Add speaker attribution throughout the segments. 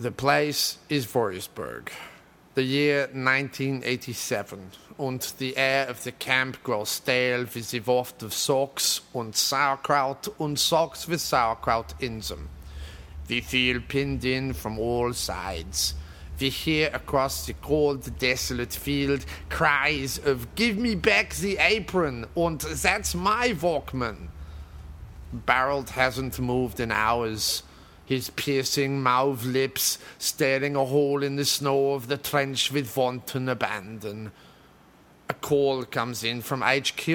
Speaker 1: The place is Vorisberg. The year 1987. Und the air of the camp grows stale with the waft of socks und sauerkraut und socks with sauerkraut in them. We feel pinned in from all sides. We hear across the cold, desolate field cries of Give me back the apron and that's my Walkman. Barreld hasn't moved in hours. His piercing mauve lips staring a hole in the snow of the trench with wanton abandon. A call comes in from HQ,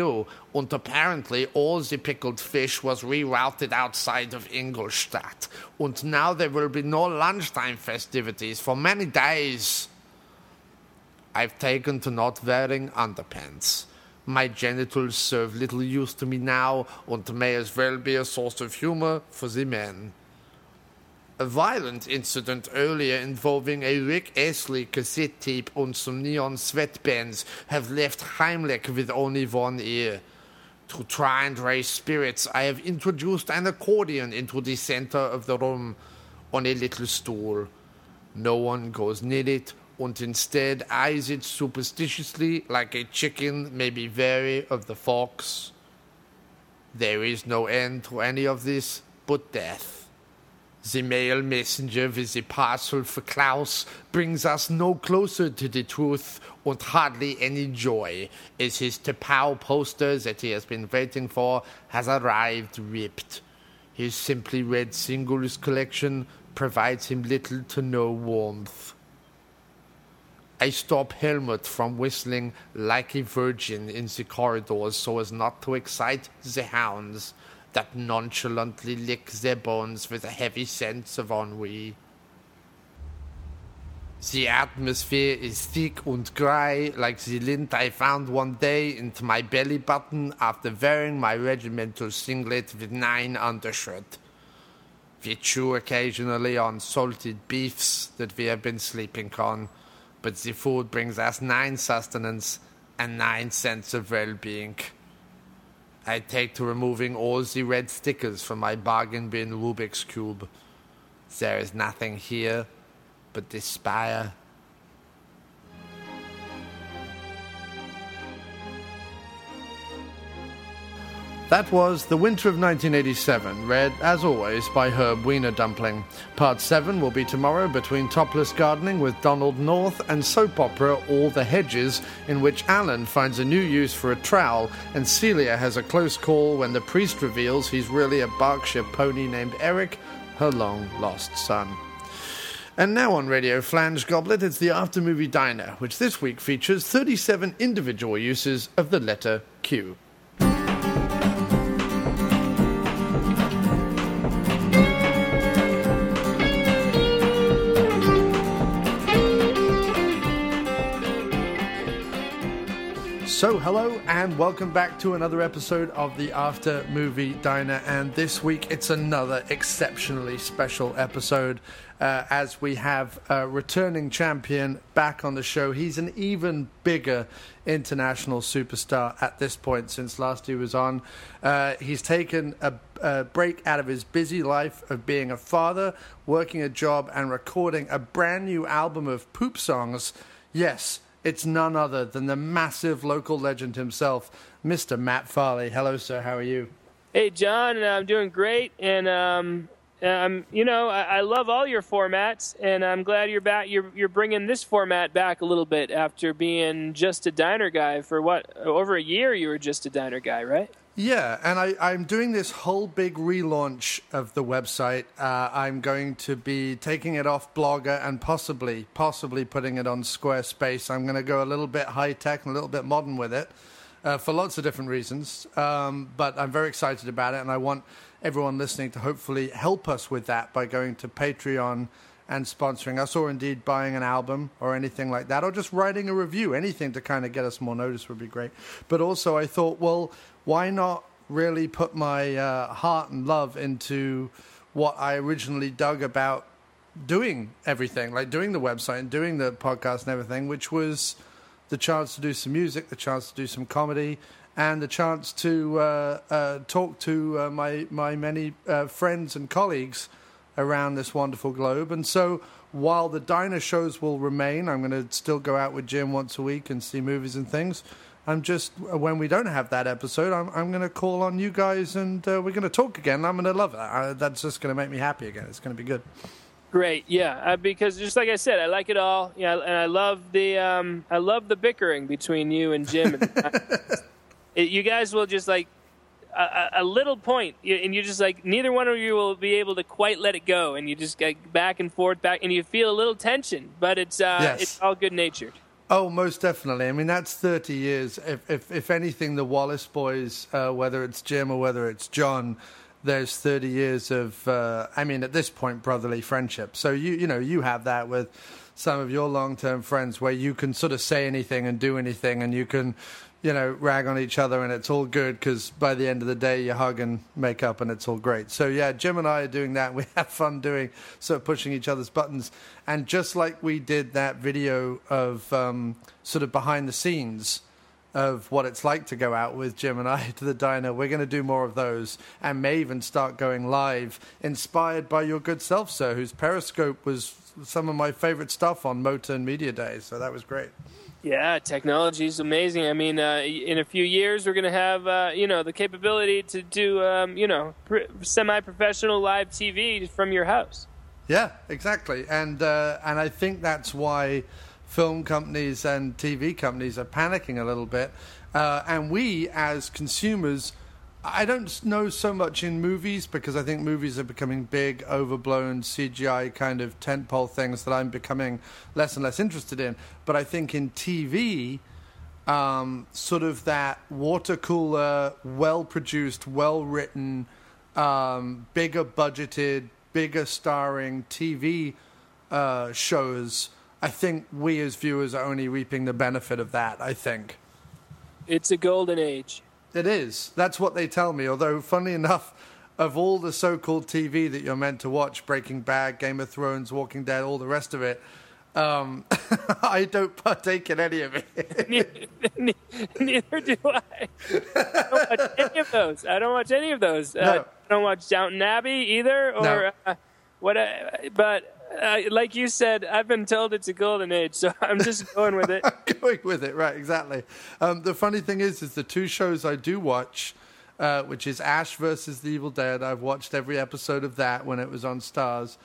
Speaker 1: and apparently all the pickled fish was rerouted outside of Ingolstadt, and now there will be no lunchtime festivities for many days. I've taken to not wearing underpants. My genitals serve little use to me now, and may as well be a source of humor for the men. A violent incident earlier involving a Rick Astley cassette tape and some neon sweatbands have left Heimlich with only one ear. To try and raise spirits, I have introduced an accordion into the center of the room on a little stool. No one goes near it, and instead eyes it superstitiously like a chicken may be wary of the fox. There is no end to any of this but death. The mail messenger with the parcel for Klaus brings us no closer to the truth and hardly any joy, as his Tapau poster that he has been waiting for has arrived ripped. His Simply Red Singles collection provides him little to no warmth. I stop Helmut from whistling like a virgin in the corridors so as not to excite the hounds that nonchalantly lick their bones with a heavy sense of ennui. The atmosphere is thick and dry, like the lint I found one day into my belly button after wearing my regimental singlet with nine undershirt. We chew occasionally on salted beefs that we have been sleeping on, but the food brings us nine sustenance and nine sense of well-being. I take to removing all the red stickers from my bargain bin Rubik's Cube. There is nothing here but despair. That was The Winter of 1987, read, as always, by Herb Wiener Dumpling. Part 7 will be tomorrow between Topless Gardening with Donald North and soap opera All the Hedges, in which Alan finds a new use for a trowel and Celia has a close call when the priest reveals he's really a Berkshire pony named Eric, her long lost son. And now on Radio Flange Goblet, it's the After Movie Diner, which this week features 37 individual uses of the letter Q. So, hello and welcome back to another episode of the After Movie Diner. And this week it's another exceptionally special episode uh, as we have a returning champion back on the show. He's an even bigger international superstar at this point since last he was on. Uh, he's taken a, a break out of his busy life of being a father, working a job, and recording a brand new album of poop songs. Yes it's none other than the massive local legend himself, Mr. Matt Farley. Hello, sir. How are you?
Speaker 2: Hey, John. I'm doing great, and um, um, you know, I, I, love all your formats, and I'm glad you're back. You're you're bringing this format back a little bit after being just a diner guy for what over a year. You were just a diner guy, right?
Speaker 1: Yeah, and I, I'm doing this whole big relaunch of the website. Uh, I'm going to be taking it off Blogger and possibly, possibly putting it on Squarespace. I'm going to go a little bit high tech and a little bit modern with it uh, for lots of different reasons. Um, but I'm very excited about it, and I want everyone listening to hopefully help us with that by going to Patreon and sponsoring us, or indeed buying an album or anything like that, or just writing a review, anything to kind of get us more notice would be great. But also, I thought, well, why not really put my uh, heart and love into what I originally dug about doing everything, like doing the website and doing the podcast and everything, which was the chance to do some music, the chance to do some comedy, and the chance to uh, uh, talk to uh, my my many uh, friends and colleagues around this wonderful globe. And so, while the diner shows will remain, I'm going to still go out with Jim once a week and see movies and things. I'm just when we don't have that episode, I'm I'm going to call on you guys and uh, we're going to talk again. I'm going to love that. that's just going to make me happy again. It's going to be good.
Speaker 2: Great, yeah, uh, because just like I said, I like it all. Yeah, and I love the um, I love the bickering between you and Jim. it, you guys will just like a, a, little point, and you're just like neither one of you will be able to quite let it go, and you just get back and forth, back, and you feel a little tension, but it's uh, yes. it's all good natured.
Speaker 1: Oh, most definitely. I mean, that's 30 years. If, if, if anything, the Wallace boys, uh, whether it's Jim or whether it's John, there's 30 years of, uh, I mean, at this point, brotherly friendship. So you, you know, you have that with some of your long-term friends where you can sort of say anything and do anything, and you can, you know, rag on each other, and it's all good because by the end of the day, you hug and make up, and it's all great. So yeah, Jim and I are doing that. We have fun doing sort of pushing each other's buttons, and just like we did that video of um, sort of behind the scenes of what it's like to go out with Jim and I to the diner. We're going to do more of those and may even start going live, inspired by your good self, sir, whose Periscope was some of my favorite stuff on Motern Media Days. So that was great.
Speaker 2: Yeah, technology is amazing. I mean, uh, in a few years, we're going to have uh, you know the capability to do um, you know semi-professional live TV from your house.
Speaker 1: Yeah, exactly, and uh, and I think that's why film companies and TV companies are panicking a little bit. Uh, and we, as consumers, I don't know so much in movies because I think movies are becoming big, overblown CGI kind of tentpole things that I'm becoming less and less interested in. But I think in TV, um, sort of that water cooler, well produced, well written, um, bigger budgeted, bigger starring TV uh, shows I think we as viewers are only reaping the benefit of that, I think.
Speaker 2: It's a golden age.
Speaker 1: It is. That's what they tell me. Although, funny enough, of all the so called TV that you're meant to watch Breaking Bad, Game of Thrones, Walking Dead, all the rest of it um, I don't partake in any of it.
Speaker 2: neither, neither, do I. I don't watch any of those. I don't watch any of those. Uh. I don't watch Downton Abbey either, or no. uh, what. Uh, but uh, like you said, I've been told it's a golden age, so I'm just going with it.
Speaker 1: going with it, right? Exactly. Um, the funny thing is, is the two shows I do watch, uh, which is Ash versus the Evil Dead. I've watched every episode of that when it was on Starz,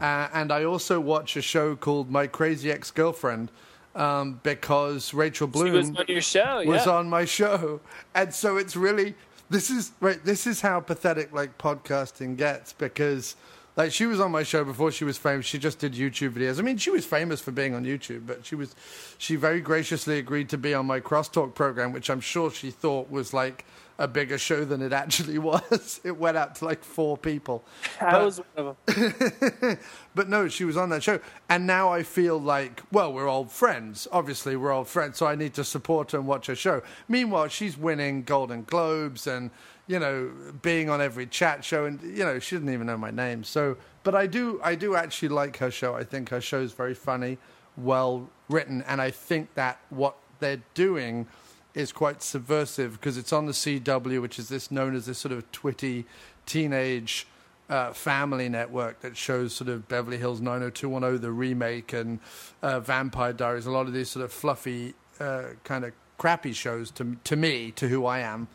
Speaker 1: uh, and I also watch a show called My Crazy Ex Girlfriend. Um, because Rachel Bloom
Speaker 2: was on your show,
Speaker 1: yeah. was on my show, and so it's really this is right. This is how pathetic like podcasting gets because like she was on my show before she was famous. She just did YouTube videos. I mean, she was famous for being on YouTube, but she was she very graciously agreed to be on my crosstalk program, which I'm sure she thought was like a bigger show than it actually was. It went out to like four people.
Speaker 2: I but, was one of
Speaker 1: them. but no, she was on that show, and now I feel like, well, we're old friends. Obviously, we're old friends, so I need to support her and watch her show. Meanwhile, she's winning Golden Globes and you know, being on every chat show, and you know, she didn't even know my name. So, but I do, I do actually like her show. I think her show is very funny, well written, and I think that what they're doing is quite subversive because it's on the CW, which is this known as this sort of twitty teenage. Uh, family network that shows sort of Beverly Hills 90210, the remake, and uh, Vampire Diaries. A lot of these sort of fluffy, uh, kind of crappy shows to to me, to who I am.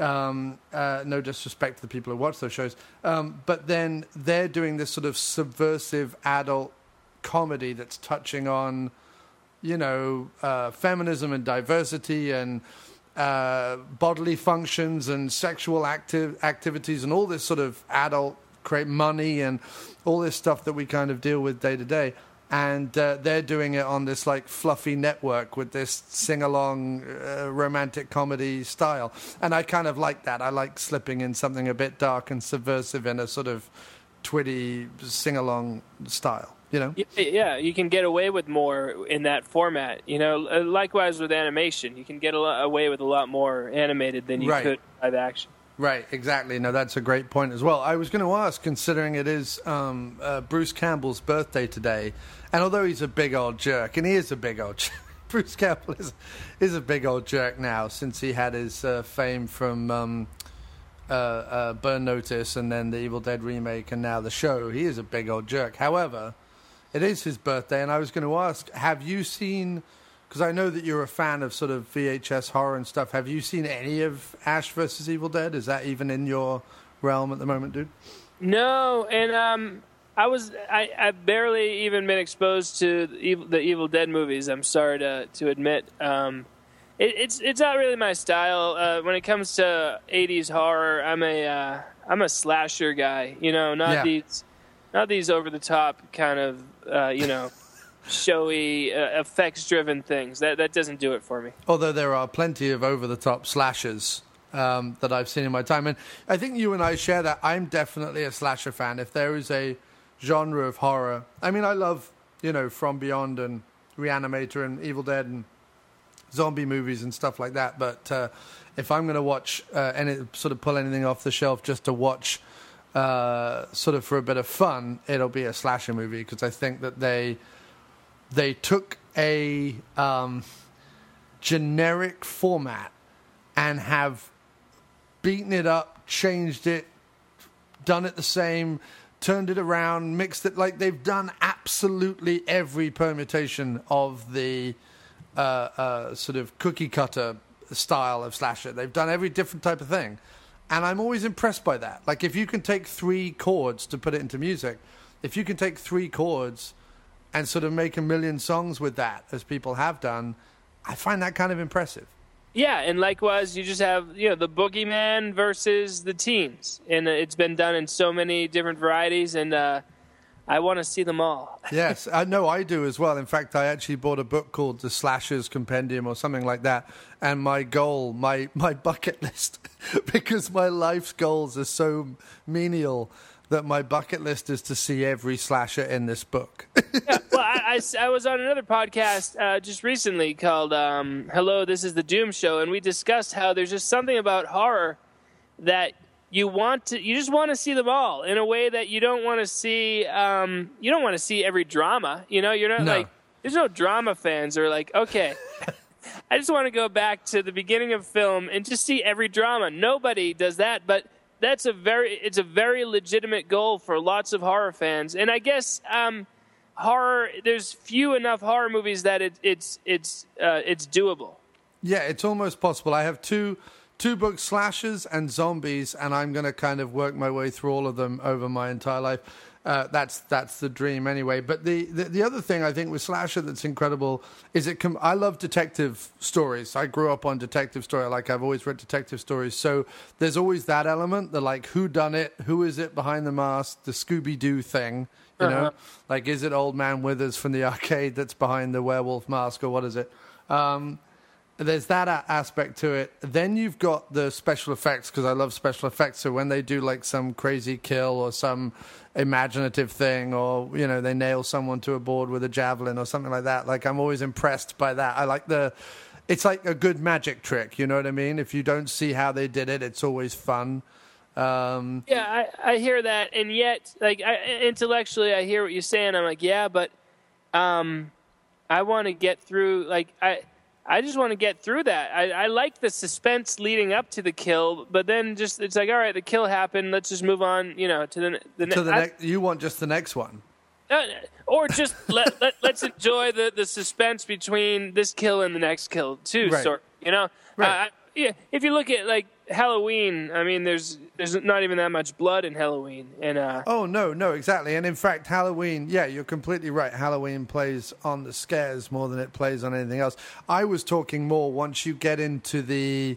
Speaker 1: Um, uh, no disrespect to the people who watch those shows, um, but then they're doing this sort of subversive adult comedy that's touching on, you know, uh, feminism and diversity and uh, bodily functions and sexual active activities and all this sort of adult create money and all this stuff that we kind of deal with day to day and uh, they're doing it on this like fluffy network with this sing along uh, romantic comedy style. And I kind of like that. I like slipping in something a bit dark and subversive in a sort of twitty sing along style. You know,
Speaker 2: Yeah, you can get away with more in that format. You know, likewise with animation, you can get a lot, away with a lot more animated than you
Speaker 1: Right.
Speaker 2: could live action.
Speaker 1: Right, exactly. No, that's a great point as well. I was going to ask, considering it is um, uh, Bruce Campbell's birthday today, and although he's a big old jerk, and he is a big old jerk, Bruce Campbell is, is a big old jerk now since he had his uh, fame from um, uh, uh, Burn Notice and then the Evil Dead remake and now the show. He is a big old jerk. However, it is his birthday, and I was going to ask, have you seen? Because I know that you're a fan of sort of VHS horror and stuff. Have you seen any of Ash versus Evil Dead? Is that even in your realm at the moment, dude?
Speaker 2: No, and um, I was I I barely even been exposed to the Evil, the Evil Dead movies. I'm sorry to to admit. Um, it, it's it's not really my style. Uh, when it comes to '80s horror, I'm a uh, I'm a slasher guy. You know, not
Speaker 1: Yeah.
Speaker 2: these not these over the top kind of uh, you know showy uh, effects driven things. That that doesn't do it for me.
Speaker 1: Although there are plenty of over the top slashers um, that I've seen in my time. And I think you and I share that. I'm definitely a slasher fan. If there is a genre of horror, I mean, I love, you know, From Beyond and Reanimator and Evil Dead and zombie movies and stuff like that. But uh, if I'm going to watch uh, any sort of pull anything off the shelf just to watch, uh, sort of for a bit of fun, it'll be a slasher movie because I think that they they took a um, generic format and have beaten it up, changed it, done it the same, turned it around, mixed it like they've done absolutely every permutation of the uh, uh, sort of cookie cutter style of slasher. They've done every different type of thing. And I'm always impressed by that. Like, if you can take three chords to put it into music, if you can take three chords and sort of make a million songs with that, as people have done, I find that kind of impressive.
Speaker 2: Yeah, and likewise, you just have you know the boogeyman versus the teens, and uh, it's been done in so many different varieties, and uh, I want to see them all.
Speaker 1: yes, I know I do as well. In fact, I actually bought a book called The Slashers Compendium or something like that. And my goal, my, my bucket list, because my life's goals are so menial that my bucket list is to see every slasher in this book.
Speaker 2: well, I, I I was on another podcast uh, just recently called um, "Hello, This Is the Doom Show," and we discussed how there's just something about horror that you want to, you just want to see them all in a way that you don't want to see, um, you don't want to see every drama. You know, you're not
Speaker 1: No.
Speaker 2: like there's no drama fans who are like, okay. I just want to go back to the beginning of film and just see every drama. Nobody does that, but that's a very it's a very legitimate goal for lots of horror fans. And I guess um, horror there's few enough horror movies that it, it's it's uh, it's doable.
Speaker 1: Yeah, it's almost possible. I have two two books, slashes and zombies, and I'm going to kind of work my way through all of them over my entire life. Uh, that's that's the dream anyway. But the, the the other thing I think with slasher that's incredible is it. Com- I love detective stories. I grew up on detective story. Like I've always read detective stories. So there's always that element. The like who done it, who is it behind the mask, the Scooby Doo thing. You know, like is it Old Man Withers from the arcade that's behind the werewolf mask, or what is it? Um, there's that aspect to it. Then you've got the special effects because I love special effects. So when they do like some crazy kill or some imaginative thing, or you know they nail someone to a board with a javelin or something like that, like I'm always impressed by that. I like the. It's like a good magic trick. You know what I mean? If you don't see how they did it, it's always fun. Um,
Speaker 2: Yeah, I, I hear that, and yet, like I, intellectually, I hear what you're saying. I'm like, yeah, but um, I want to get through. Like I, I just want to get through that. I, I like the suspense leading up to the kill, but then just it's like, all right, the kill happened. Let's just move on. You know, to the the, ne-
Speaker 1: to the
Speaker 2: I-
Speaker 1: next, you want just the next one.
Speaker 2: uh, or just let, let let's enjoy the, the suspense between this kill and the next kill too.
Speaker 1: Right.
Speaker 2: Sort you know,
Speaker 1: Right.
Speaker 2: Uh, I- yeah. If you look at like Halloween, I mean, there's there's not even that much blood in Halloween, and uh,
Speaker 1: Oh no, no, exactly. And in fact, Halloween, yeah, you're completely right. Halloween plays on the scares more than it plays on anything else. I was talking more once you get into the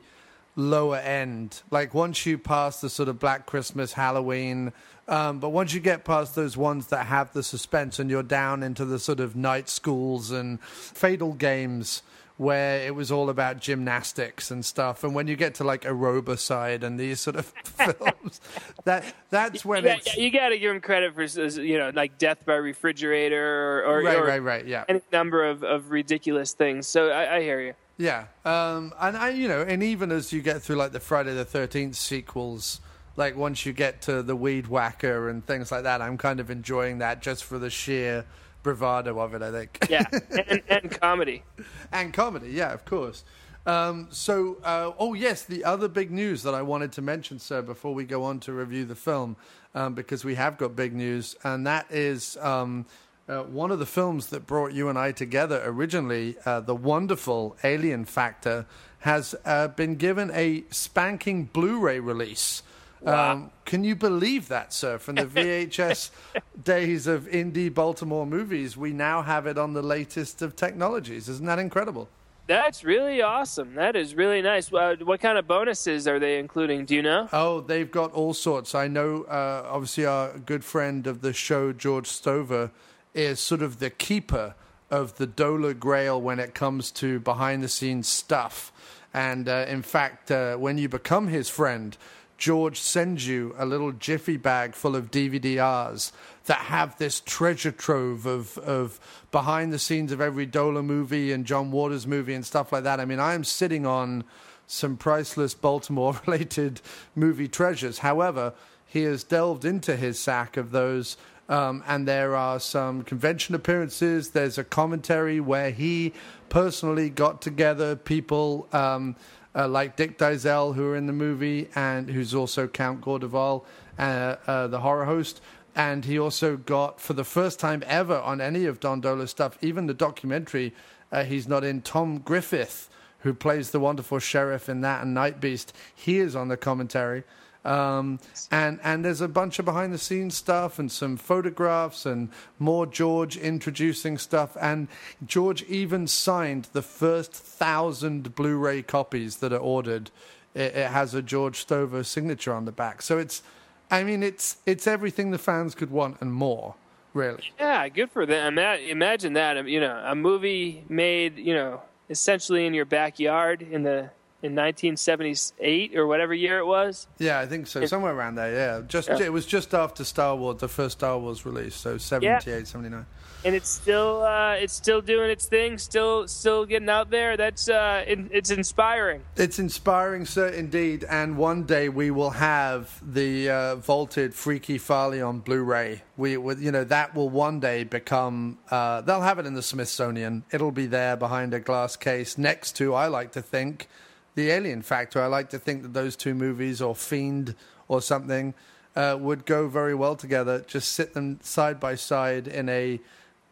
Speaker 1: lower end, like once you pass the sort of Black Christmas, Halloween. Um, but once you get past those ones that have the suspense and you're down into the sort of night schools and fatal games where it was all about gymnastics and stuff. And when you get to like Aerobicide and these sort of films, that that's when
Speaker 2: Yeah,
Speaker 1: it's
Speaker 2: yeah, you got to give him credit for you know like Death by Refrigerator or, or,
Speaker 1: right,
Speaker 2: or
Speaker 1: right, right, yeah.
Speaker 2: any number of, of ridiculous things. So I, I hear you.
Speaker 1: Yeah, um, and I, you know, and even as you get through like the Friday the Thirteenth sequels, like once you get to the Weed Whacker and things like that, I'm kind of enjoying that just for the sheer bravado of it. I think.
Speaker 2: Yeah, and, and comedy.
Speaker 1: and comedy, yeah, of course. Um, so, uh, oh yes, the other big news that I wanted to mention, sir, before we go on to review the film, um, because we have got big news, and that is um, uh, one of the films that brought you and I together originally, uh, the wonderful Alien Factor, has uh, been given a spanking Blu-ray release. Um, can you believe that, sir? From the VHS days of indie Baltimore movies, we now have it on the latest of technologies. Isn't that incredible?
Speaker 2: That's really awesome. That is really nice. Uh, what kind of bonuses are they including? Do you know?
Speaker 1: Oh, they've got all sorts. I know, uh, obviously, our good friend of the show, George Stover, is sort of the keeper of the Dohler Grail when it comes to behind the scenes stuff. And uh, in fact, uh, when you become his friend, George sends you a little jiffy bag full of DVDRs that have this treasure trove of, of behind the scenes of every Dohler movie and John Waters movie and stuff like that. I mean, I am sitting on some priceless Baltimore related movie treasures. However, he has delved into his sack of those. Um, and there are some convention appearances. There's a commentary where he personally got together people um, uh, like Dick Dyszel, who are in the movie, and who's also Count Gore de Vol, uh, uh, the horror host. And he also got, for the first time ever on any of Don Dohler's stuff, even the documentary, uh, he's not in Tom Griffith, who plays the wonderful sheriff in that and Night Beast. He is on the commentary. Um, and and there's a bunch of behind the scenes stuff and some photographs and more George introducing stuff. And George even signed the first thousand Blu-ray copies that are ordered. It, it has a George Stover signature on the back. So it's, I mean, it's it's everything the fans could want and more. Really.
Speaker 2: Yeah, good for them. Imagine that. You know, a movie made, you know, essentially in your backyard in the in 1978 or whatever year it was.
Speaker 1: Yeah, I think so. Somewhere around there, yeah. Just
Speaker 2: Yeah.
Speaker 1: It was just after Star Wars, the first Star Wars release, so 78, 79.
Speaker 2: and it's still uh, it's still doing its thing, still still getting out there. That's uh, it, it's inspiring.
Speaker 1: It's inspiring, sir, indeed. And one day we will have the uh, vaulted Freaky Farley on Blu-ray. We, we, you know, that will one day become. Uh, they'll have it in the Smithsonian. It'll be there behind a glass case next to. I like to think, the Alien Factor. I like to think that those two movies, or Fiend, or something, uh, would go very well together. Just sit them side by side in a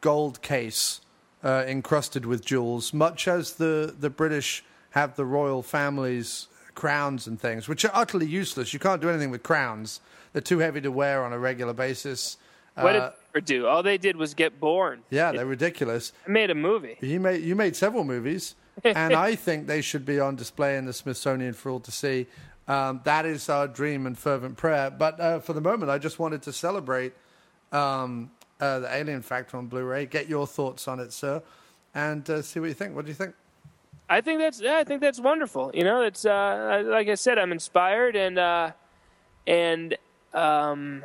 Speaker 1: gold case uh, encrusted with jewels, much as the, the British have the royal families' crowns and things, which are utterly useless. You can't do anything with crowns, they're too heavy to wear on a regular basis.
Speaker 2: What did
Speaker 1: Uh,
Speaker 2: they do? All they did was get born.
Speaker 1: yeah, they're ridiculous.
Speaker 2: I made a movie.
Speaker 1: You made you made several movies, and I think they should be on display in the Smithsonian for all to see. Um, that is our dream and fervent prayer. But uh, for the moment, I just wanted to celebrate um, uh, the Alien Factor on Blu-ray. Get your thoughts on it, sir, and uh, see what you think. What do you think?
Speaker 2: I think that's yeah, I think that's wonderful. You know, it's uh, like I said, I'm inspired and uh, and um,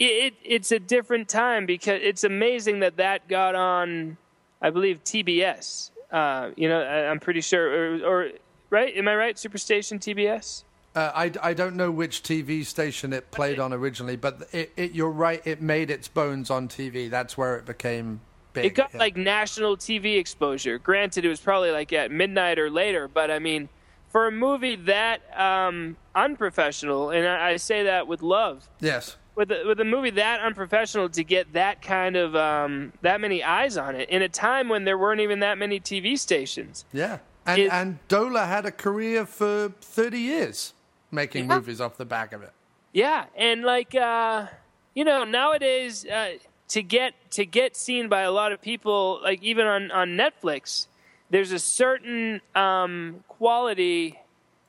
Speaker 2: it, it it's a different time because it's amazing that that got on, I believe TBS. Uh, you know, I, I'm pretty sure, or, or right? Am I right? Superstation TBS.
Speaker 1: Uh, I, I don't know which TV station it played on originally, but it, it, you're right. It made its bones on TV. That's where it became big.
Speaker 2: It got
Speaker 1: yeah.
Speaker 2: like national TV exposure. Granted, it was probably like at midnight or later, but I mean, for a movie that um, unprofessional, and I, I say that with love,
Speaker 1: yes.
Speaker 2: With a, with a movie that unprofessional to get that kind of um, that many eyes on it in a time when there weren't even that many TV stations.
Speaker 1: Yeah. And,
Speaker 2: It-
Speaker 1: and Dohler had a career for 30 years making
Speaker 2: Yeah.
Speaker 1: movies off the back of it.
Speaker 2: Yeah, and like uh, you know, nowadays uh, to get to get seen by a lot of people, like even on on Netflix, there's a certain um, quality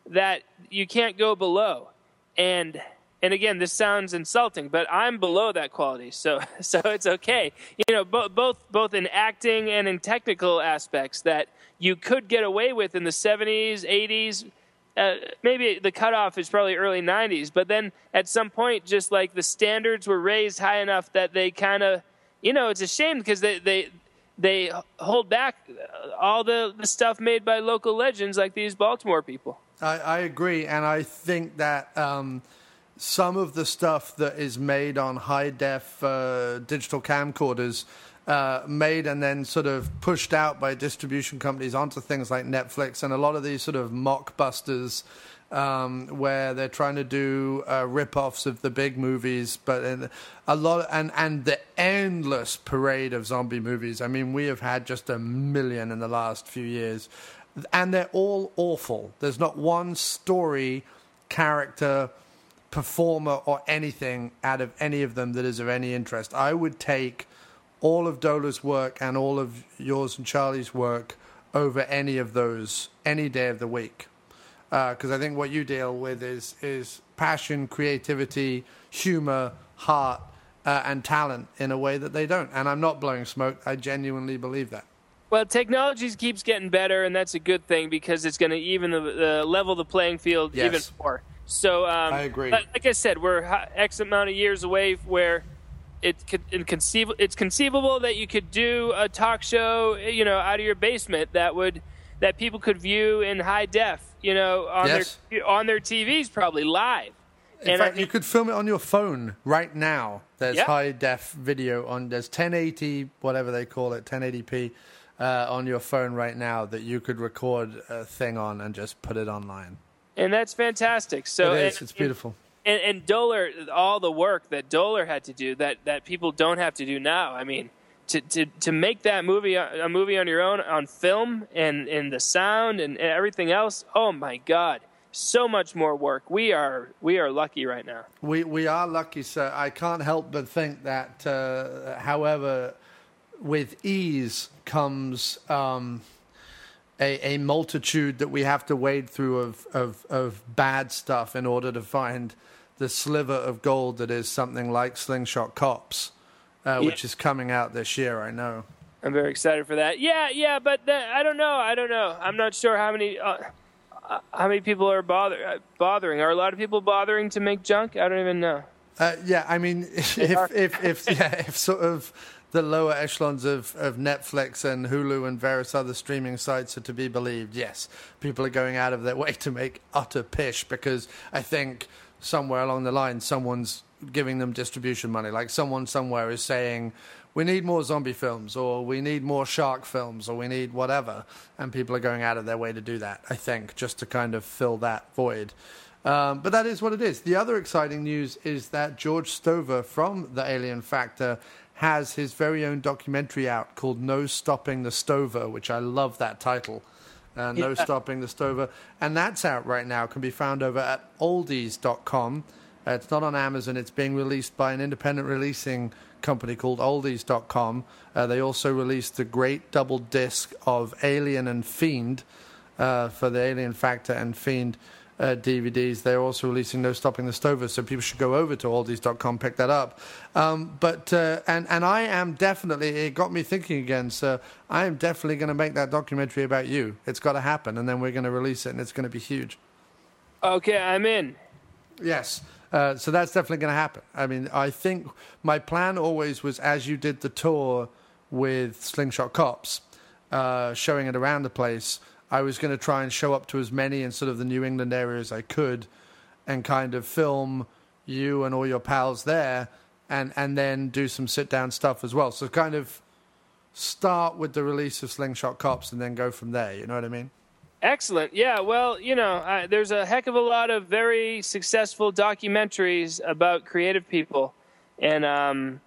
Speaker 2: that you can't go below, and and again, this sounds insulting, but I'm below that quality, so so it's okay. You know, bo- both both in acting and in technical aspects that you could get away with in the 70s, 80s. Uh, maybe the cutoff is probably early 90s, but then at some point, just like the standards were raised high enough that they kind of, you know, it's a shame because they, they they hold back all the, the stuff made by local legends like these Baltimore people.
Speaker 1: I, I agree, and I think that um, some of the stuff that is made on high def uh, digital camcorders. Uh, made and then sort of pushed out by distribution companies onto things like Netflix and a lot of these sort of mockbusters um, where they're trying to do uh, rip-offs of the big movies, but in a lot and and the endless parade of zombie movies. I mean, we have had just a million in the last few years, and they're all awful. There's not one story, character, performer, or anything out of any of them that is of any interest. I would take all of Dohler's work and all of yours and Charlie's work over any of those any day of the week because uh, I think what you deal with is is passion, creativity, humor, heart, uh, and talent in a way that they don't. And I'm not blowing smoke. I genuinely believe that.
Speaker 2: Well, technology keeps getting better, and that's a good thing because it's going to even the uh, level the playing field
Speaker 1: yes.
Speaker 2: even more. So um,
Speaker 1: I agree.
Speaker 2: Like I said, we're X amount of years away where it could, it's conceivable that you could do a talk show, you know, out of your basement that would that people could view in high def, you know, on
Speaker 1: yes.
Speaker 2: their on their TVs, probably live.
Speaker 1: In and fact, you could film it on your phone right now. There's
Speaker 2: yeah.
Speaker 1: high def video on. There's 1080, whatever they call it, 1080p uh, on your phone right now that you could record a thing on and just put it online.
Speaker 2: And that's fantastic. So
Speaker 1: it is.
Speaker 2: And,
Speaker 1: it's beautiful.
Speaker 2: And, and Dohler, all the work that Dohler had to do that that people don't have to do now. I mean to, to, to make that movie a movie on your own on film and, and the sound and, and everything else oh my god so much more work we are we are lucky right now
Speaker 1: we we are lucky sir i can't help but think that uh, however with ease comes um, a, a multitude that we have to wade through of, of, of bad stuff in order to find the sliver of gold that is something like slingshot cops uh, yeah. which is coming out this year. I know.
Speaker 2: I'm very excited for that. Yeah, yeah, but the, I don't know. I don't know. I'm not sure how many uh, uh how many people are bother, uh, bothering. Are a lot of people bothering to make junk? I don't even know.
Speaker 1: Uh, yeah, I mean, if if if yeah, if sort of the lower echelons of, of Netflix and Hulu and various other streaming sites are to be believed, yes, people are going out of their way to make utter pish because I think somewhere along the line someone's giving them distribution money. Like someone somewhere is saying, we need more zombie films, or we need more shark films, or we need whatever. And people are going out of their way to do that, I think, just to kind of fill that void. Um, but that is what it is. The other exciting news is that George Stover from The Alien Factor has his very own documentary out called No Stopping the Stover, which I love that title. Uh, no yeah. Stopping the Stover. And that's out right now, can be found over at oldies.com. Uh, it's not on Amazon. It's being released by an independent releasing company called Oldies.com. Uh, they also released the great double disc of Alien and Fiend uh, for the Alien Factor and Fiend uh, DVDs. They're also releasing No Stopping the Stover, so people should go over to Oldies.com, pick that up. Um, but uh, and and I am definitely. It got me thinking again. So I am definitely going to make that documentary about you. It's got to happen, and then we're going to release it, and it's going to be huge.
Speaker 2: Okay, I'm in.
Speaker 1: Yes. Uh, so that's definitely going to happen. I mean, I think my plan always was as you did the tour with Slingshot Cops, uh, showing it around the place, I was going to try and show up to as many in sort of the New England area as I could and kind of film you and all your pals there and, and then do some sit down stuff as well. So kind of start with the release of Slingshot Cops and then go from there. You know what I mean?
Speaker 2: Excellent. Yeah, well, you know, uh, there's a heck of a lot of very successful documentaries about creative people. And um,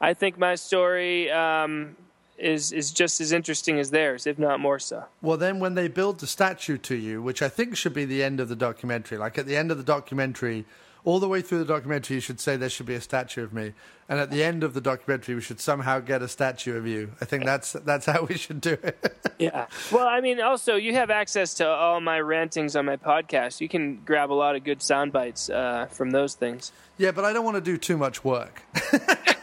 Speaker 2: I think my story um, is, is just as interesting as theirs, if not more so.
Speaker 1: Well, then when they build the statue to you, which I think should be the end of the documentary, like at the end of the documentary, all the way through the documentary, you should say there should be a statue of me, and at the end of the documentary, we should somehow get a statue of you. I think that's that's how we should do it.
Speaker 2: Yeah. Well, I mean, also you have access to all my rantings on my podcast. You can grab a lot of good sound bites uh, from those things.
Speaker 1: yeah, but I don't want to do too much work.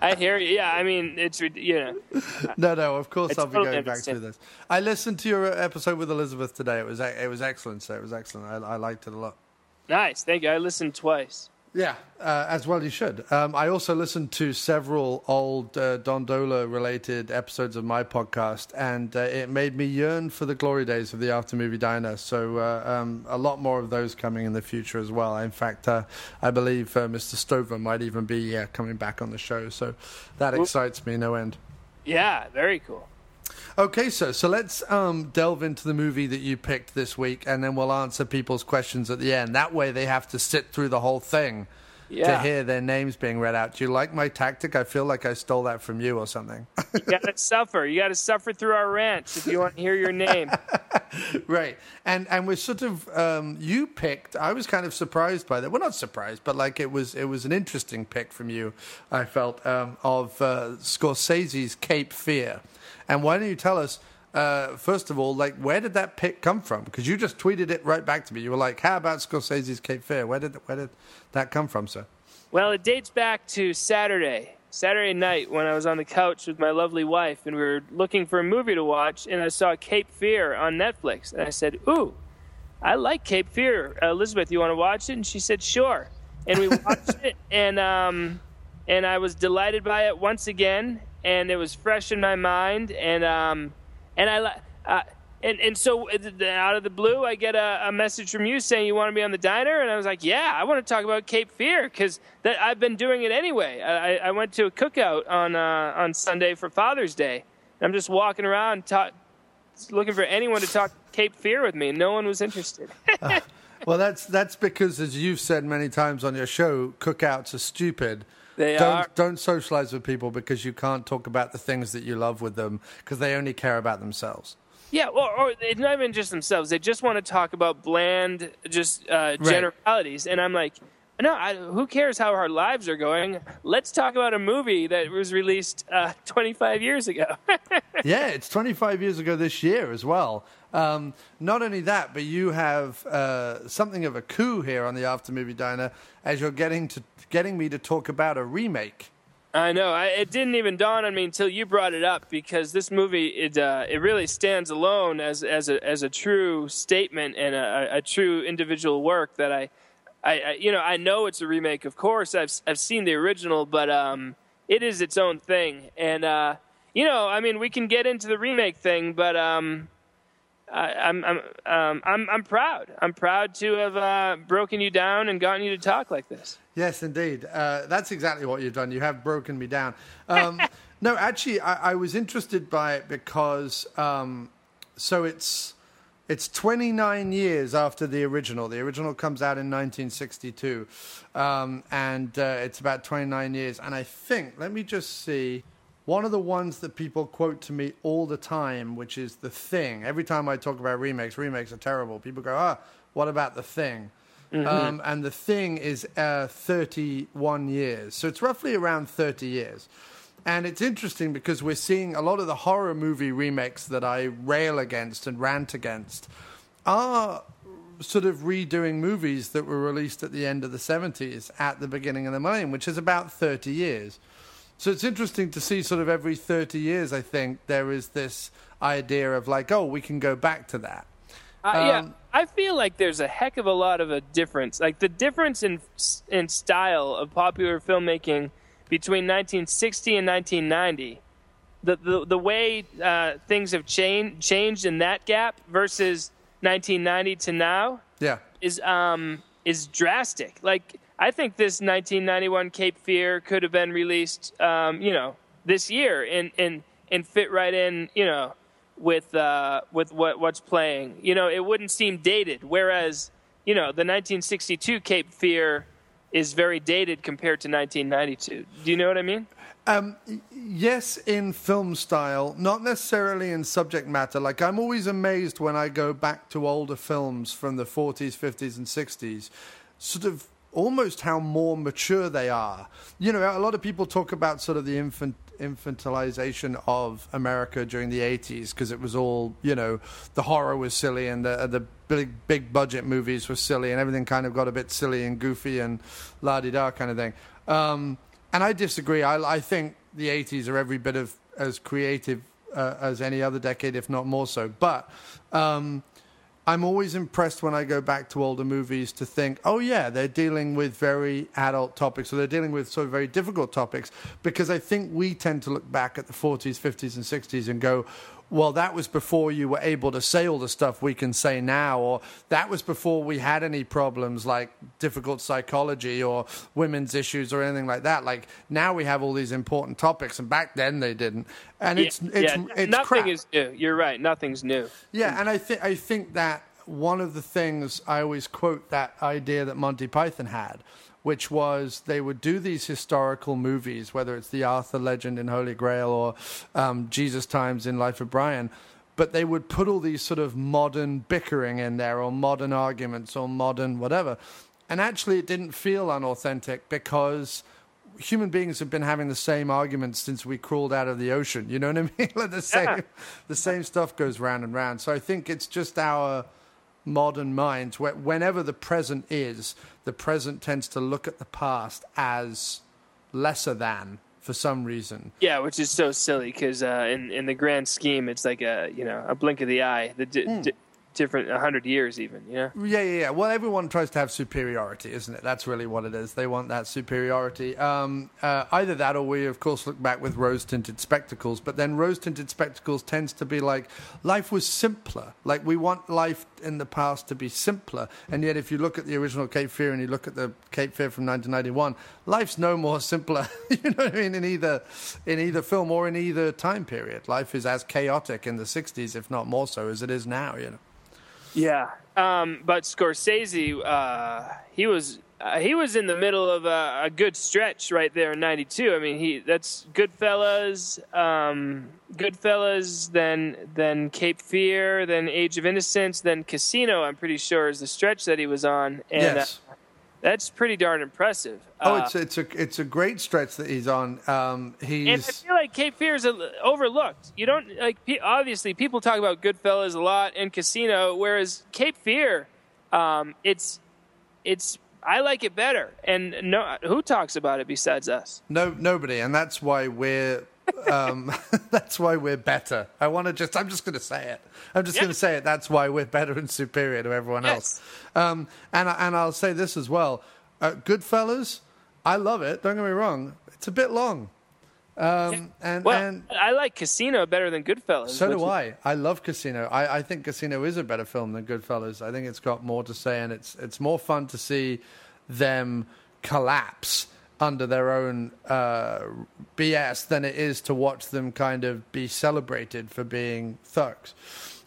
Speaker 2: I hear you. Yeah, I mean, it's you know.
Speaker 1: No, no, of course I'll be
Speaker 2: totally
Speaker 1: going back
Speaker 2: to
Speaker 1: this. I listened to your episode with Elizabeth today. It was it was excellent. So it was excellent. I, I liked it a lot.
Speaker 2: Nice. Thank you. I listened twice.
Speaker 1: Yeah, uh, as well you should. Um, I also listened to several old uh, Don Dohler related episodes of my podcast, and uh, it made me yearn for the glory days of the After Movie Diner. So uh, um, a lot more of those coming in the future as well. In fact, uh, I believe uh, Mr. Stover might even be uh, coming back on the show. So that excites me no end.
Speaker 2: Yeah, very cool.
Speaker 1: Okay, so so let's um, delve into the movie that you picked this week, and then we'll answer people's questions at the end. That way, they have to sit through the whole thing to hear their names being read out. Do you like my tactic? I feel like I stole that from you or something.
Speaker 2: You got to suffer. You got to suffer through our rants if you want to hear your name.
Speaker 1: right, and and we're sort of um, you picked. I was kind of surprised by that. Well, not surprised, but like it was it was an interesting pick from you. I felt um, of uh, Scorsese's Cape Fear, and why don't you tell us? Uh, first of all, like, where did that pick come from? Because you just tweeted it right back to me. You were like, "How about Scorsese's Cape Fear? Where did where did that come from, sir?"
Speaker 2: Well, it dates back to Saturday, Saturday night when I was on the couch with my lovely wife and we were looking for a movie to watch, and I saw Cape Fear on Netflix, and I said, "Ooh, I like Cape Fear. Uh, Elizabeth, you want to watch it?" And she said, "Sure." And we watched it, and um, and I was delighted by it once again, and it was fresh in my mind, and um, and I. Uh, and, and so uh, out of the blue, I get a, a message from you saying you want to be on the diner, and I was like, "Yeah, I want to talk about Cape Fear because that I've been doing it anyway." I, I went to a cookout on uh, on Sunday for Father's Day. and I'm just walking around looking for anyone to talk Cape Fear with me. And no one was interested.
Speaker 1: Well, that's that's because, as you've said many times on your show, cookouts are stupid.
Speaker 2: They
Speaker 1: don't
Speaker 2: are.
Speaker 1: don't socialize with people because you can't talk about the things that you love with them because they only care about themselves.
Speaker 2: Yeah, or, or it's not even just themselves. They just want to talk about bland, just uh, generalities. And I'm like, no, I, who cares how our lives are going? Let's talk about a movie that was released uh, 25 years ago.
Speaker 1: yeah, it's 25 years ago this year as well. Um, not only that, but you have uh, something of a coup here on the After Movie Diner as you're getting to getting me to talk about a remake.
Speaker 2: I know. I, it didn't even dawn on me until you brought it up because this movie it uh, it really stands alone as as a as a true statement and a, a true individual work that I, I, I you know I know it's a remake. Of course, I've I've seen the original, but um, it is its own thing. And uh, you know, I mean, we can get into the remake thing, but um, I, I'm I'm um, I'm I'm proud. I'm proud to have uh, broken you down and gotten you to talk like this.
Speaker 1: Yes, indeed. Uh, that's exactly what you've done. You have broken me down. Um, no, actually, I, I was interested by it because um, so it's it's 29 years after the original. The original comes out in 1962, um, and uh, it's about 29 years. And I think, let me just see. One of the ones that people quote to me all the time, which is The Thing. Every time I talk about remakes, remakes are terrible. People go, ah, what about The Thing? Um, and The Thing is uh, 31 years. So it's roughly around 30 years. And it's interesting because we're seeing a lot of the horror movie remakes that I rail against and rant against are sort of redoing movies that were released at the end of the 70s at the beginning of the millennium, which is about 30 years. So it's interesting to see sort of every 30 years, I think, there is this idea of like, oh, we can go back to that.
Speaker 2: Uh, yeah,
Speaker 1: Um,
Speaker 2: I feel like there's a heck of a lot of a difference. Like the difference in in style of popular filmmaking between 1960 and 1990. The the, the way uh, things have changed changed in that gap versus 1990 to now
Speaker 1: Yeah.
Speaker 2: is um is drastic. Like I think this 1991 Cape Fear could have been released, um, you know, this year and and and fit right in, you know, with uh, with what what's playing. You know, it wouldn't seem dated. Whereas, you know, the 1962 Cape Fear is very dated compared to 1992. Do you know what I mean?
Speaker 1: Um, yes, in film style, not necessarily in subject matter. Like, I'm always amazed when I go back to older films from the 40s, 50s, and 60s sort of almost how more mature they are. You know, a lot of people talk about sort of the infant infantilization of America during the 80s because it was all, you know, the horror was silly and the the big big budget movies were silly and everything kind of got a bit silly and goofy and la di da kind of thing. Um, and I disagree. I, I think the 80s are every bit of as creative uh, as any other decade, if not more so. But um, I'm always impressed when I go back to older movies to think, oh yeah, they're dealing with very adult topics, or they're dealing with of very difficult topics, because I think we tend to look back at the 40s, 50s, and 60s and go, well, that was before you were able to say all the stuff we can say now, or that was before we had any problems like difficult psychology or women's issues or anything like that. Like now we have all these important topics, and back then they didn't. And it's
Speaker 2: yeah,
Speaker 1: it's,
Speaker 2: yeah.
Speaker 1: it's
Speaker 2: nothing
Speaker 1: crap.
Speaker 2: is new. You're right. Nothing's new.
Speaker 1: Yeah, and I think I think that one of the things I always quote that idea that Monty Python had, which was they would do these historical movies, whether it's the Arthur legend in Holy Grail or um, Jesus Times in Life of Brian, but they would put all these sort of modern bickering in there or modern arguments or modern whatever. And actually, it didn't feel unauthentic because human beings have been having the same arguments since we crawled out of the ocean. You know what I mean? like the same,
Speaker 2: Yeah.
Speaker 1: the same stuff goes round and round. So I think it's just our modern minds. where Whenever the present is, the present tends to look at the past as lesser than for some reason.
Speaker 2: Yeah, which is so silly because uh, in in the grand scheme, it's like a you know a blink of the eye. The di-
Speaker 1: Hmm.
Speaker 2: di- different hundred years even. Know.
Speaker 1: Yeah, yeah, yeah. Well, everyone tries to have superiority, isn't it? That's really what it is. They want that superiority. Um, uh, either that, or we, of course, look back with rose-tinted spectacles. But then rose-tinted spectacles tends to be like life was simpler. Like we want life in the past to be simpler, and yet if you look at the original Cape Fear and you look at the Cape Fear from 1991, life's no more simpler. you know what I mean? In either in either film or in either time period, life is as chaotic in the 60s, if not more so, as it is now. You know.
Speaker 2: Yeah. Um, but Scorsese, uh, he was uh, he was in the middle of a, a good stretch right there in '92. I mean, he that's Goodfellas, um, Goodfellas, then then Cape Fear, then Age of Innocence, then Casino. I'm pretty sure is the stretch that he was on, and
Speaker 1: yes.
Speaker 2: uh, that's pretty darn impressive.
Speaker 1: Oh,
Speaker 2: Uh,
Speaker 1: it's it's a it's a great stretch that he's on. Um,
Speaker 2: And I feel like Cape Fear is overlooked. You don't like obviously people talk about Goodfellas a lot and Casino, whereas Cape Fear, um, it's it's I like it better. And no, who talks about it besides us?
Speaker 1: no nobody, and that's why we're um, that's why we're better. I want to just I'm just going to say it. I'm just going to say it. That's why we're better and superior to everyone
Speaker 2: Yes.
Speaker 1: else. Um, and I- and I'll say this as well. Uh, Goodfellas, I love it. Don't get me wrong. It's a bit long. Um, and
Speaker 2: Well,
Speaker 1: and
Speaker 2: I like Casino better than Goodfellas.
Speaker 1: So do
Speaker 2: is-
Speaker 1: I. I love Casino. I, I think Casino is a better film than Goodfellas. I think it's got more to say, and it's it's more fun to see them collapse under their own uh, BS than it is to watch them kind of be celebrated for being thugs.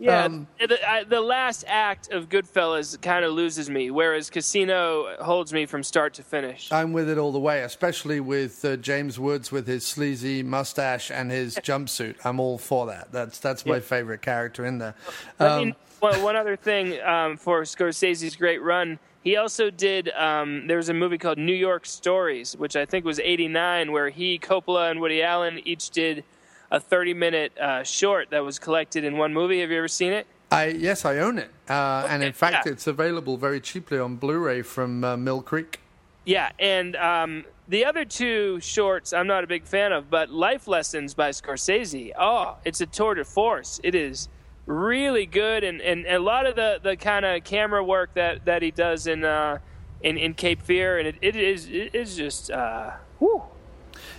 Speaker 2: Yeah,
Speaker 1: Um,
Speaker 2: the, I, the last act of Goodfellas kind of loses me, whereas Casino holds me from start to finish.
Speaker 1: I'm with it all the way, especially with uh, James Woods with his sleazy mustache and his jumpsuit. I'm all for that. That's that's my
Speaker 2: Yeah.
Speaker 1: favorite character in there. Um,
Speaker 2: me- well, one other thing um, for Scorsese's great run, he also did. Um, there was a movie called New York Stories, which I think was '89, where he, Coppola, and Woody Allen each did a 30-minute uh, short that was collected in one movie. Have you ever seen it?
Speaker 1: I yes, I own it, uh, and in fact,
Speaker 2: yeah.
Speaker 1: it's available very cheaply on Blu-ray from uh, Mill Creek.
Speaker 2: Yeah, and um, the other two shorts I'm not a big fan of, but Life Lessons by Scorsese. Oh, it's a tour de force. It is really good, and, and a lot of the, the kind of camera work that, that he does in uh, in, in Cape Fear, and it, it is it is just uh, whew.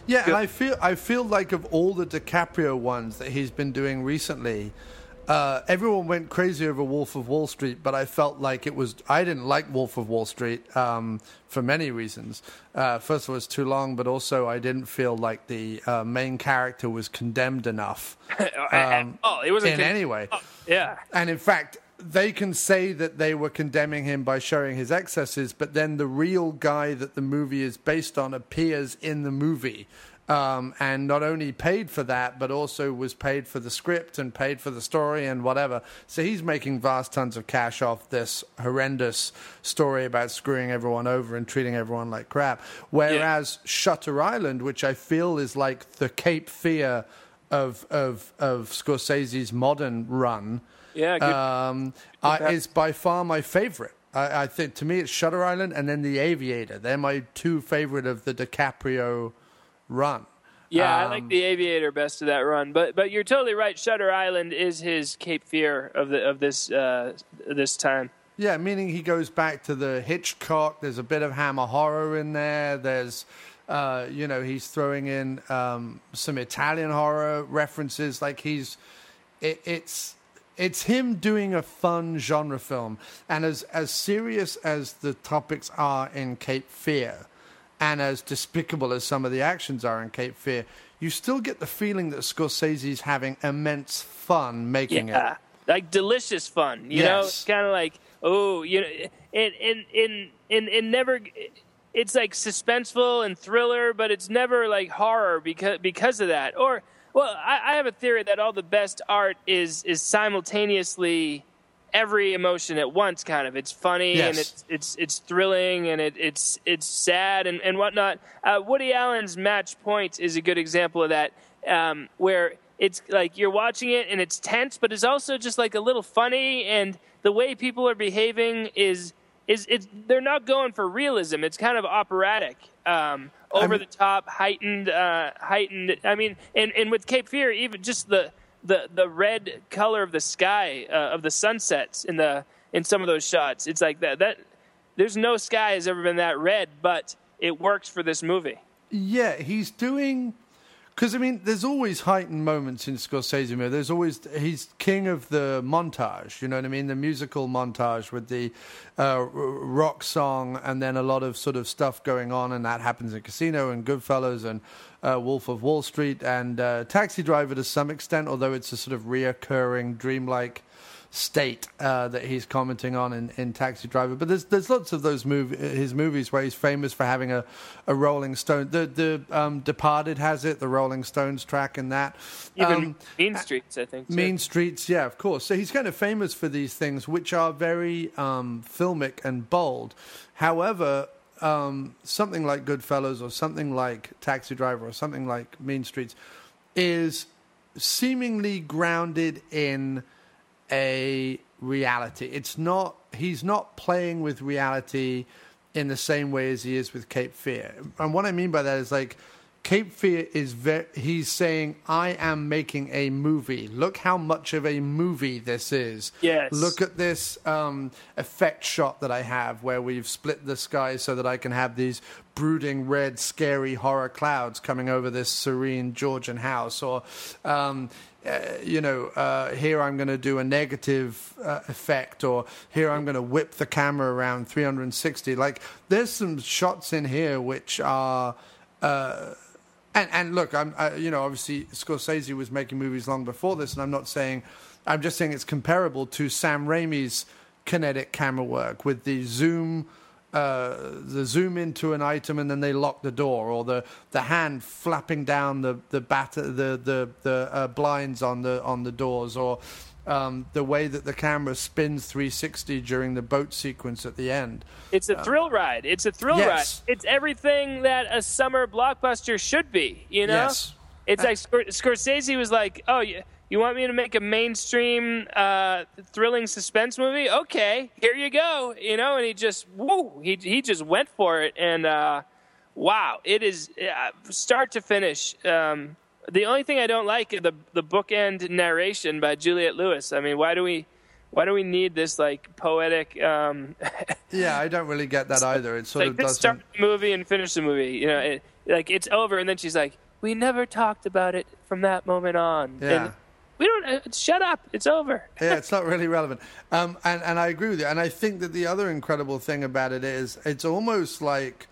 Speaker 1: Yeah, and I feel I feel like of all the DiCaprio ones that he's been doing recently, uh, everyone went crazy over Wolf of Wall Street, but I felt like it was I didn't like Wolf of Wall Street um, for many reasons. Uh, first of all, it's too long, but also I didn't feel like the uh, main character was condemned enough um,
Speaker 2: oh, it wasn't
Speaker 1: in
Speaker 2: con-
Speaker 1: any way.
Speaker 2: yeah.
Speaker 1: And in fact, they can say that they were condemning him by showing his excesses, but then the real guy that the movie is based on appears in the movie. Um, and not only paid for that, but also was paid for the script and paid for the story and whatever. So he's making vast tons of cash off this horrendous story about screwing everyone over and treating everyone like crap. Whereas Shutter Island, which I feel is like the Cape Fear of of of Scorsese's modern run,
Speaker 2: Yeah, good.
Speaker 1: um, I, is by far my favorite. I, I think to me it's Shutter Island and then The Aviator. They're my two favorite of the DiCaprio run.
Speaker 2: Yeah, I
Speaker 1: Um,
Speaker 2: like the Aviator best of that run, but but you're totally right. Shutter Island is his Cape Fear of the of this uh, this time.
Speaker 1: Yeah, meaning he goes back to the Hitchcock. There's a bit of Hammer horror in there. There's, uh, you know, he's throwing in um, some Italian horror references. Like he's, it, it's it's him doing a fun genre film. And as as serious as the topics are in Cape Fear, and as despicable as some of the actions are in Cape Fear, you still get the feeling that Scorsese's having immense fun making
Speaker 2: Yeah,
Speaker 1: it.
Speaker 2: like delicious fun. You know,
Speaker 1: Yes.
Speaker 2: it's kind of like oh, you know, in in in in in never. It's like suspenseful and thriller, but it's never like horror because because of that. Or well, I, I have a theory that all the best art is is simultaneously every emotion at once. Kind of, it's funny and it's it's it's thrilling and it, it's it's sad and and whatnot. Uh, Woody Allen's Match Point is a good example of that, um, where it's like you're watching it and it's tense, but it's also just like a little funny, and the way people are behaving is is it's they're not going for realism. It's kind of operatic. Um, over the top, heightened, uh, heightened. I mean, and, and with Cape Fear, even just the the the red color of the sky uh, of the sunsets in the in some of those shots. It's like that. That there's no sky has ever been that red, but it works for this movie.
Speaker 1: Yeah, he's doing because I mean, there's always heightened moments in Scorsese movie. There's always he's king of the montage. You know what I mean? The musical montage with the uh, rock song, and then a lot of sort of stuff going on, and that happens in Casino and Goodfellas and uh, Wolf of Wall Street and uh, Taxi Driver to some extent, although it's a sort of reoccurring dreamlike state uh, that he's commenting on in, in Taxi Driver. But there's there's lots of those movie his movies where he's famous for having a, a Rolling Stone. The the um, Departed has it, the Rolling Stones track in that.
Speaker 2: Even
Speaker 1: Um,
Speaker 2: Mean Streets, I think. too.
Speaker 1: Mean Streets, yeah, of course. So he's kind of famous for these things, which are very um, filmic and bold. However, um, something like Goodfellas or something like Taxi Driver or something like Mean Streets is seemingly grounded in a reality. It's not. He's not playing with reality in the same way as he is with Cape Fear. And what I mean by that is like Cape Fear is very. He's saying, "I am making a movie. Look how much of a movie this is.
Speaker 2: Yes.
Speaker 1: Look at this um, effect shot that I have, where we've split the sky so that I can have these brooding red, scary horror clouds coming over this serene Georgian house, or." Um, uh, you know, uh, here I'm going to do a negative uh, effect, or here I'm going to whip the camera around 360. Like, there's some shots in here which are. Uh, and, and look, I'm, I, you know, obviously Scorsese was making movies long before this, and I'm not saying, I'm just saying it's comparable to Sam Raimi's kinetic camera work with the zoom, uh, the zoom into an item and then they lock the door, or the, the hand flapping down the the bat- the the, the uh, blinds on the on the doors, or um, the way that the camera spins 360 during the boat sequence at the end.
Speaker 2: It's a thrill ride. It's a thrill
Speaker 1: Yes.
Speaker 2: ride. It's everything that a summer blockbuster should be. You know,
Speaker 1: Yes.
Speaker 2: it's like Scor- Scorsese was like, "Oh, you, you want me to make a mainstream uh, thrilling suspense movie? Okay, here you go." You know, and he just woo, he he just went for it, and uh, wow, it is uh, start to finish. Um, the only thing I don't like is the the bookend narration by Juliette Lewis. I mean, why do we? Why do we need this like poetic um,
Speaker 1: Yeah, I don't really get that either. It sort
Speaker 2: like
Speaker 1: of doesn't.
Speaker 2: start the movie and finish the movie. You know, it, like it's over, and then she's like, "We never talked about it from that moment on."
Speaker 1: Yeah.
Speaker 2: And we don't. Uh, shut up. It's over.
Speaker 1: yeah, it's not really relevant. Um, and, and I agree with you. And I think that the other incredible thing about it is it's almost like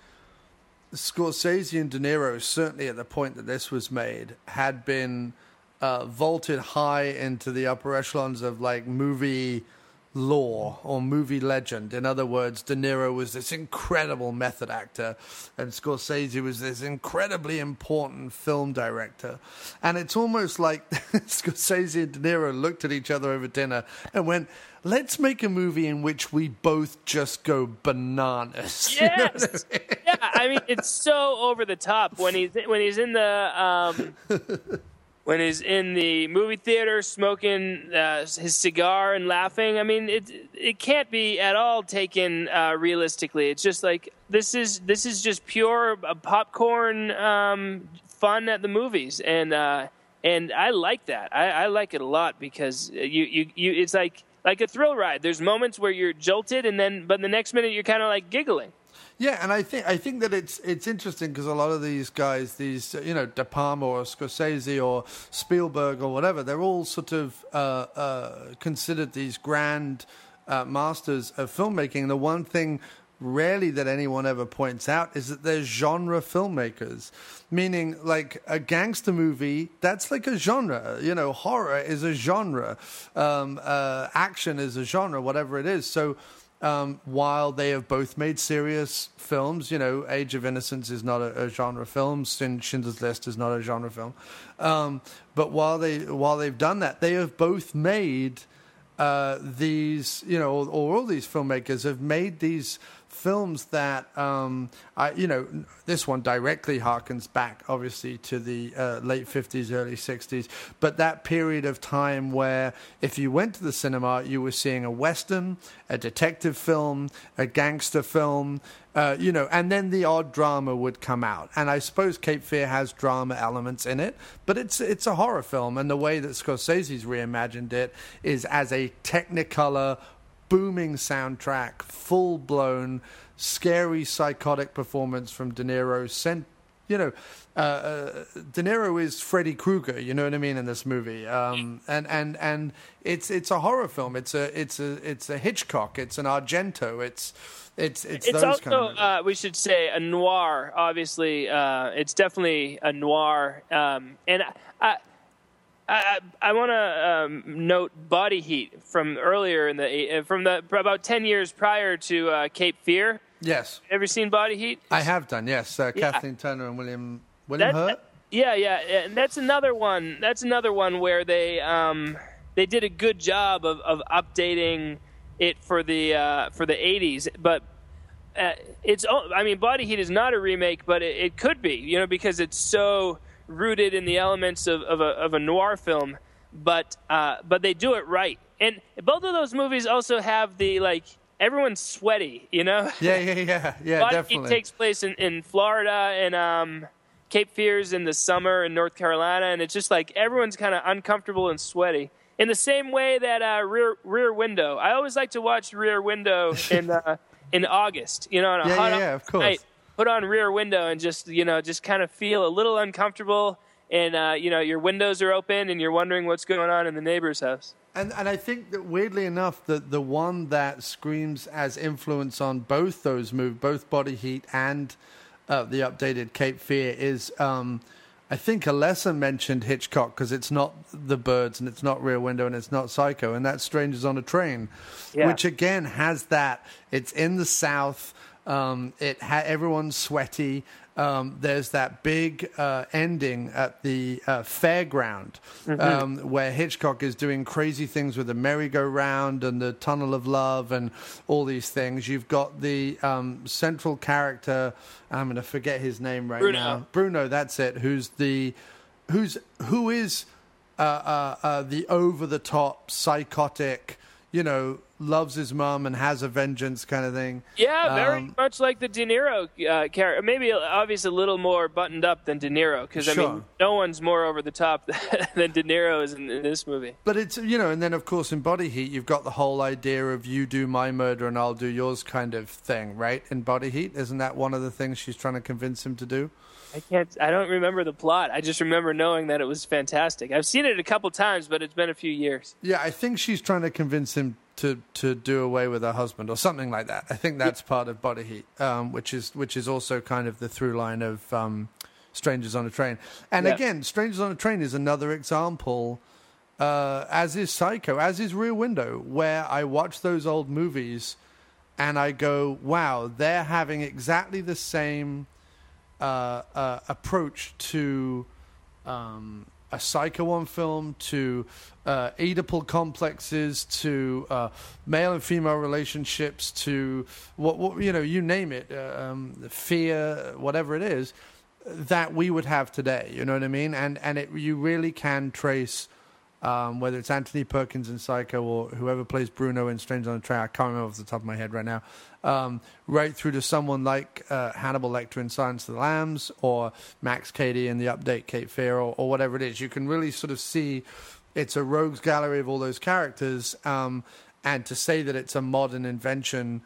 Speaker 1: Scorsese and De Niro, certainly at the point that this was made, had been uh, vaulted high into the upper echelons of like movie lore or movie legend. In other words, De Niro was this incredible method actor, and Scorsese was this incredibly important film director. And it's almost like Scorsese and De Niro looked at each other over dinner and went, Let's make a movie in which we both just go bananas. You know
Speaker 2: Yes.
Speaker 1: I mean?
Speaker 2: yeah, I mean it's so over the top when he's when he's in the um, when he's in the movie theater smoking uh, his cigar and laughing. I mean it it can't be at all taken uh, realistically. It's just like this is this is just pure uh, popcorn um, fun at the movies and. Uh, and I like that. I, I like it a lot because you, you, you, it's like like a thrill ride. There's moments where you're jolted, and then but the next minute you're kind of like giggling.
Speaker 1: Yeah, and I think I think that it's it's interesting because a lot of these guys, these you know De Palma or Scorsese or Spielberg or whatever, they're all sort of uh, uh, considered these grand uh, masters of filmmaking. The one thing rarely that anyone ever points out is that they're genre filmmakers, meaning like a gangster movie, that's like a genre. You know, horror is a genre, um, uh, action is a genre, whatever it is. So. Um, while they have both made serious films, you know, Age of Innocence is not a, a genre film, Schindler's List is not a genre film, um, but while they while they've done that, they have both made uh, these, you know, or, or all these filmmakers have made these films that, um, I, you know, this one directly harkens back, obviously, to the uh, late 50s, early 60s, but that period of time where if you went to the cinema, you were seeing a Western, a detective film, a gangster film, uh, you know, and then the odd drama would come out. And I suppose Cape Fear has drama elements in it, but it's it's a horror film, and the way that Scorsese's reimagined it is as a Technicolor booming soundtrack, full blown, scary, psychotic performance from De Niro. Sent, you know, uh, uh, De Niro is Freddy Krueger. You know what I mean in this movie, um, and and and it's it's a horror film. It's a it's a it's a Hitchcock. It's an Argento. It's it's it's,
Speaker 2: It's
Speaker 1: those
Speaker 2: also,
Speaker 1: kind of
Speaker 2: uh, we should say, a noir. Obviously, uh, it's definitely a noir. Um, and I, I, I I want to um, note Body Heat from earlier in the uh, from the about ten years prior to uh, Cape Fear.
Speaker 1: yes,
Speaker 2: Ever seen Body Heat?
Speaker 1: I have done. Yes, uh,
Speaker 2: Yeah.
Speaker 1: Kathleen Turner and William William
Speaker 2: That-
Speaker 1: Hurt.
Speaker 2: Yeah, yeah, and that's another one. That's another one where they um, they did a good job of, of updating it for the uh, for the '80s, but uh, it's. I mean, Body Heat is not a remake, but it, it could be, you know, because it's so rooted in the elements of, of, a, of a noir film. But uh, but they do it right, and both of those movies also have the like everyone's sweaty, you know.
Speaker 1: Yeah, yeah, yeah, yeah,
Speaker 2: Body
Speaker 1: definitely.
Speaker 2: Heat takes place in, in Florida and um, Cape Fear's in the summer in North Carolina, and it's just like everyone's kind of uncomfortable and sweaty. In the same way that uh, Rear Rear Window, I always like to watch Rear Window in uh, in August. You know, on a
Speaker 1: Yeah,
Speaker 2: hot
Speaker 1: yeah, yeah, of course.
Speaker 2: night, put on Rear Window and just you know just kind of feel a little uncomfortable, and uh, you know your windows are open and you're wondering what's going on in the neighbor's house.
Speaker 1: And and I think that weirdly enough, the the one that screams as influence on both those moves, both Body Heat and uh, the updated Cape Fear, is um, I think a lesser mentioned Hitchcock because it's not The Birds and it's not Rear Window and it's not Psycho, and that's Strangers on a Train,
Speaker 2: Yeah.
Speaker 1: which again has that. It's in the South. Um, it ha- everyone's sweaty. Um, there's that big uh, ending at the uh, fairground um, where Hitchcock is doing crazy things with the merry-go-round and the tunnel of love and all these things. You've got the um, central character. I'm going to forget his name right
Speaker 2: Bruno.
Speaker 1: now. Bruno, that's it. Who's the who's who is uh, uh, uh, the over-the-top psychotic? You know, loves his mom and has a vengeance kind of thing.
Speaker 2: Yeah, very
Speaker 1: Um,
Speaker 2: much like the De Niro uh, character. Maybe obviously a little more buttoned up than De Niro, because I
Speaker 1: Sure.
Speaker 2: mean, no one's more over the top than De Niro is in, in this movie.
Speaker 1: But it's you know, and then of course in Body Heat you've got the whole idea of you do my murder and I'll do yours kind of thing, right? In Body Heat, isn't that one of the things she's trying to convince him to do?
Speaker 2: I can't. I don't remember the plot. I just remember knowing that it was fantastic. I've seen it a couple times, but it's been a few years.
Speaker 1: Yeah, I think she's trying to convince him to to do away with her husband or something like that. I think that's part of Body Heat, um, which is which is also kind of the through line of um, Strangers on a Train. And
Speaker 2: Yeah.
Speaker 1: again, Strangers on a Train is another example uh, as is Psycho, as is Rear Window, where I watch those old movies and I go, wow, they're having exactly the same uh, uh, approach to um, a Psycho one film, to uh, Oedipal complexes, to uh, male and female relationships, to what, what you know, you name it, uh, um, fear, whatever it is, that we would have today. You know what I mean? And and it you really can trace. Um, whether it's Anthony Perkins in Psycho or whoever plays Bruno in Strange on the Train, I can't remember off the top of my head right now. Um, right through to someone like uh, Hannibal Lecter in Silence of the Lambs or Max Cady in the update Cape Fear or, whatever it is. You can really sort of see it's a rogues gallery of all those characters. Um, and to say that it's a modern invention,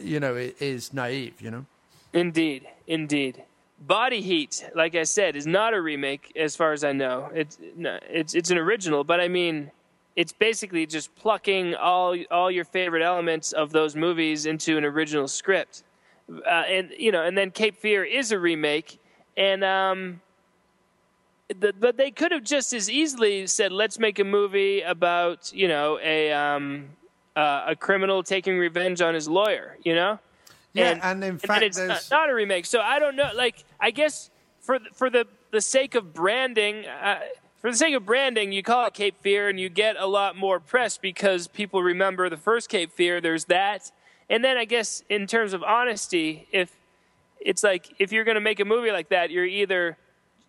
Speaker 1: you know, is naive, you know?
Speaker 2: Indeed, indeed. Body Heat, like I said, is not a remake as far as I know. It's it's it's an original, but I mean, it's basically just plucking all all your favorite elements of those movies into an original script, uh, and you know, and then Cape Fear is a remake, and um, the, but they could have just as easily said, let's make a movie about you know a um, uh, a criminal taking revenge on his lawyer, you know.
Speaker 1: Yeah, and, and in fact,
Speaker 2: it's not, not, a remake. So I don't know. Like, I guess for for the the sake of branding, uh, for the sake of branding, you call it Cape Fear, and you get a lot more press because people remember the first Cape Fear. There's that, and then I guess in terms of honesty, if it's like if you're going to make a movie like that, you're either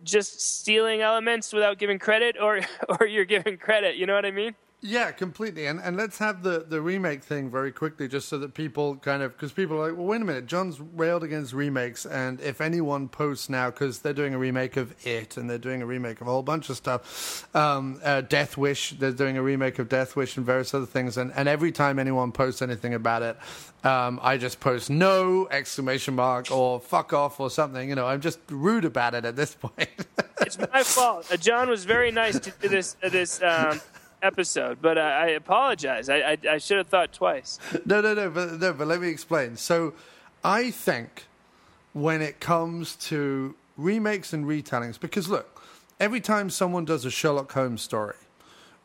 Speaker 2: just stealing elements without giving credit, or or you're giving credit. You know what I mean?
Speaker 1: Yeah, completely. And and let's have the, the remake thing very quickly, just so that people kind of because people are like, well, wait a minute, John's railed against remakes, and if anyone posts now because they're doing a remake of It and they're doing a remake of a whole bunch of stuff, um, uh, Death Wish, they're doing a remake of Death Wish and various other things, and and every time anyone posts anything about it, um, I just post no exclamation mark or fuck off or something. You know, I'm just rude about it at this point.
Speaker 2: it's my fault. Uh, John was very nice to this uh, this. Um episode, but I, I apologize. I, I, I should have thought twice.
Speaker 1: No, no, no, but no, but let me explain. So, I think when it comes to remakes and retellings, because look, every time someone does a Sherlock Holmes story,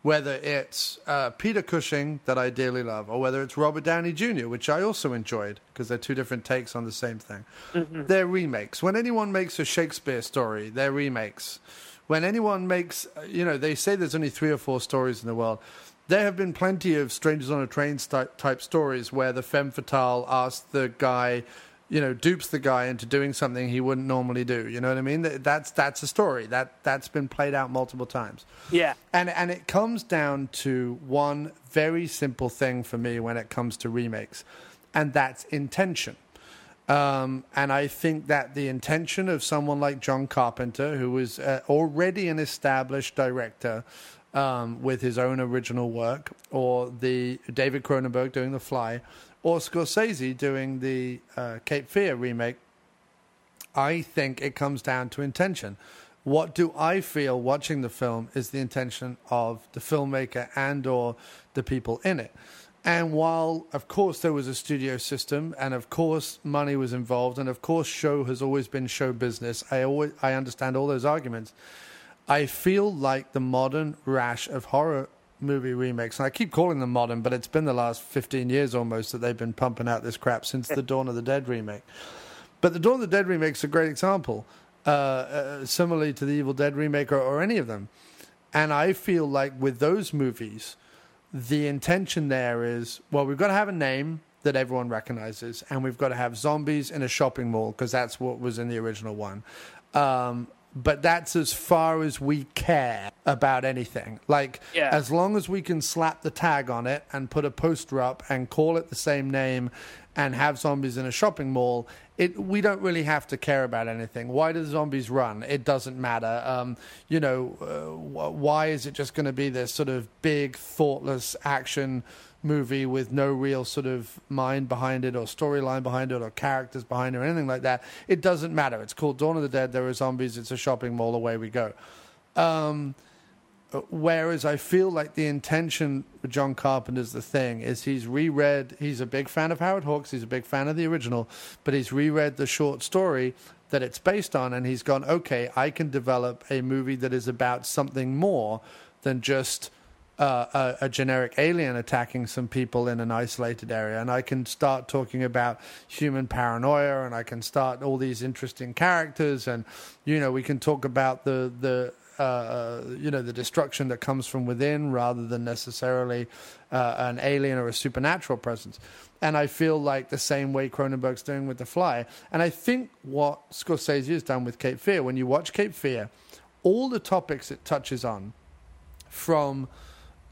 Speaker 1: whether it's uh, Peter Cushing that I dearly love, or whether it's Robert Downey Jr., which I also enjoyed because they're two different takes on the same thing. Mm-hmm. They're remakes. When anyone makes a Shakespeare story, they're remakes when anyone makes, uh, you know, they say there's only three or four stories in the world. There have been plenty of Strangers on a Train type stories where the femme fatale asks the guy, you know, dupes the guy into doing something he wouldn't normally do. You know what I mean? That's that's a story that that's been played out multiple times.
Speaker 2: Yeah,
Speaker 1: and and it comes down to one very simple thing for me when it comes to remakes, and that's intention. Um, and I think that the intention of someone like John Carpenter, who was uh, already an established director um, with his own original work, or the David Cronenberg doing The Fly, or Scorsese doing the uh, Cape Fear remake, I think it comes down to intention. What do I feel watching the film is the intention of the filmmaker and or the people in it. And while, of course, there was a studio system, and of course, money was involved, and of course, show has always been show business, I always I understand all those arguments. I feel like the modern rash of horror movie remakes, and I keep calling them modern, but it's been the last 15 years almost that they've been pumping out this crap since the Dawn of the Dead remake. But the Dawn of the Dead remake is a great example, uh, uh, similarly to the Evil Dead remake or, or any of them. And I feel like with those movies, the intention there is well, we've got to have a name that everyone recognizes, and we've got to have zombies in a shopping mall because that's what was in the original one. Um, but that's as far as we care about anything. Like, yeah. as long as we can slap the tag on it and put a poster up and call it the same name and have zombies in a shopping mall, it we don't really have to care about anything. Why do the zombies run? It doesn't matter. Um, you know, uh, why is it just going to be this sort of big, thoughtless action movie with no real sort of mind behind it or storyline behind it or characters behind it or anything like that? It doesn't matter. It's called Dawn of the Dead. There are zombies. It's a shopping mall. Away we go. Um, Whereas I feel like the intention with John Carpenter's the thing is he's reread. He's a big fan of Howard Hawks. He's a big fan of the original, but he's reread the short story that it's based on, and he's gone, okay, I can develop a movie that is about something more than just uh, a, a, generic alien attacking some people in an isolated area, and I can start talking about human paranoia, and I can start all these interesting characters, and you know we can talk about the the uh, you know the destruction that comes from within rather than necessarily uh, an alien or a supernatural presence. And I feel like the same way Cronenberg's doing with The Fly. And I think what Scorsese has done with Cape Fear, when you watch Cape Fear, all the topics it touches on, from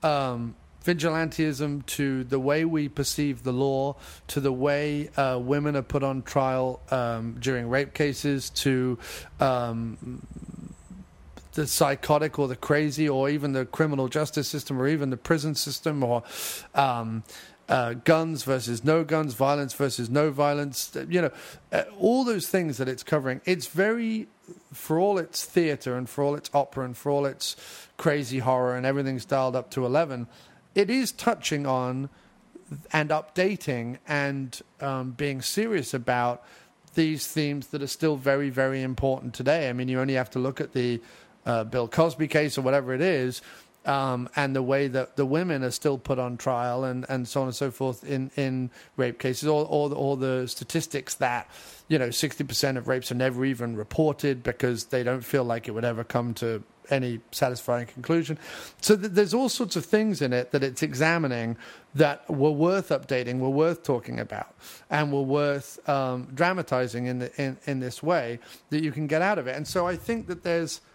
Speaker 1: um, vigilantism to the way we perceive the law to the way uh, women are put on trial um, during rape cases to um, the psychotic or the crazy or even the criminal justice system or even the prison system or um, uh, guns versus no guns, violence versus no violence, you know, uh, all those things that it's covering. It's very, for all its theater and for all its opera and for all its crazy horror and everything's dialed up to 11, it is touching on and updating and um, being serious about these themes that are still very, very important today. I mean, you only have to look at the uh, Bill Cosby case or whatever it is um, and the way that the women are still put on trial and, and so on and so forth in, in rape cases, or, or, or the statistics that, you know, 60% of rapes are never even reported because they don't feel like it would ever come to any satisfying conclusion. So th- there's all sorts of things in it that it's examining that were worth updating, were worth talking about, and were worth um, dramatizing in, the, in, in this way that you can get out of it. And so I think that there's –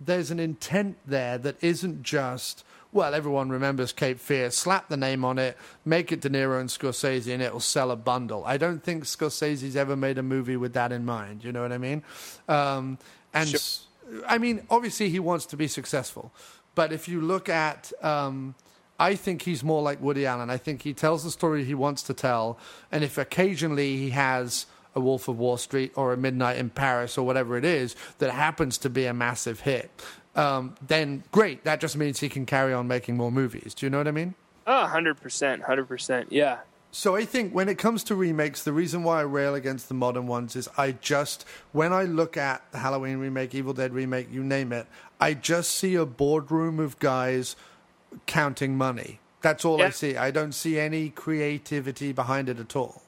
Speaker 1: there's an intent there that isn't just well, everyone remembers Cape Fear. Slap the name on it, make it De Niro and Scorsese, and it'll sell a bundle. I don't think Scorsese's ever made a movie with that in mind. You know what I mean? Um, and sure. I mean, obviously, he wants to be successful, but if you look at, um, I think he's more like Woody Allen. I think he tells the story he wants to tell, and if occasionally he has a Wolf of Wall Street or a Midnight in Paris or whatever it is that happens to be a massive hit, um, then great. That just means he can carry on making more movies. Do you know what I mean?
Speaker 2: Oh, 100%. 100%. Yeah.
Speaker 1: So I think when it comes to remakes, the reason why I rail against the modern ones is I just, when I look at the Halloween remake, Evil Dead remake, you name it, I just see a boardroom of guys counting money. That's all yeah. I see. I don't see any creativity behind it at all.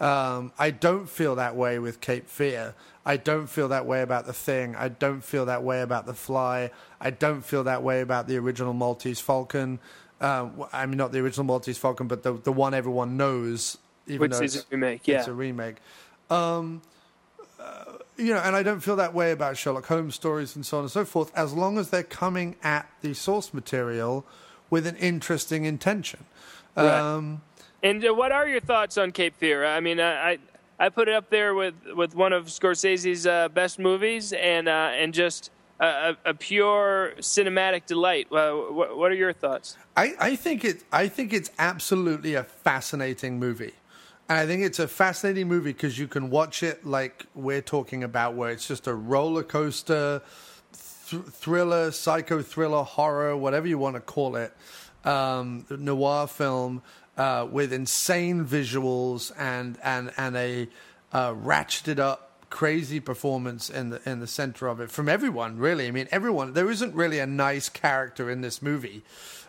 Speaker 1: Um, I don't feel that way with Cape Fear. I don't feel that way about The Thing. I don't feel that way about The Fly. I don't feel that way about the original Maltese Falcon. Uh, I mean, not the original Maltese Falcon, but the the one everyone knows.
Speaker 2: Even Which is a remake, yeah.
Speaker 1: It's a remake. Um, uh, you know, and I don't feel that way about Sherlock Holmes stories and so on and so forth, as long as they're coming at the source material with an interesting intention. Right. Um,
Speaker 2: and uh, what are your thoughts on Cape Fear? I mean, I I put it up there with, with one of Scorsese's uh, best movies, and uh, and just a, a, pure cinematic delight. What, what, are your thoughts?
Speaker 1: I, I think it. I think it's absolutely a fascinating movie. And I think it's a fascinating movie because you can watch it like we're talking about, where it's just a roller coaster, th- thriller, psycho thriller, horror, whatever you want to call it, um, noir film uh, with insane visuals and and and a uh, ratcheted up crazy performance in the in the center of it from everyone really. I mean everyone there isn't really a nice character in this movie.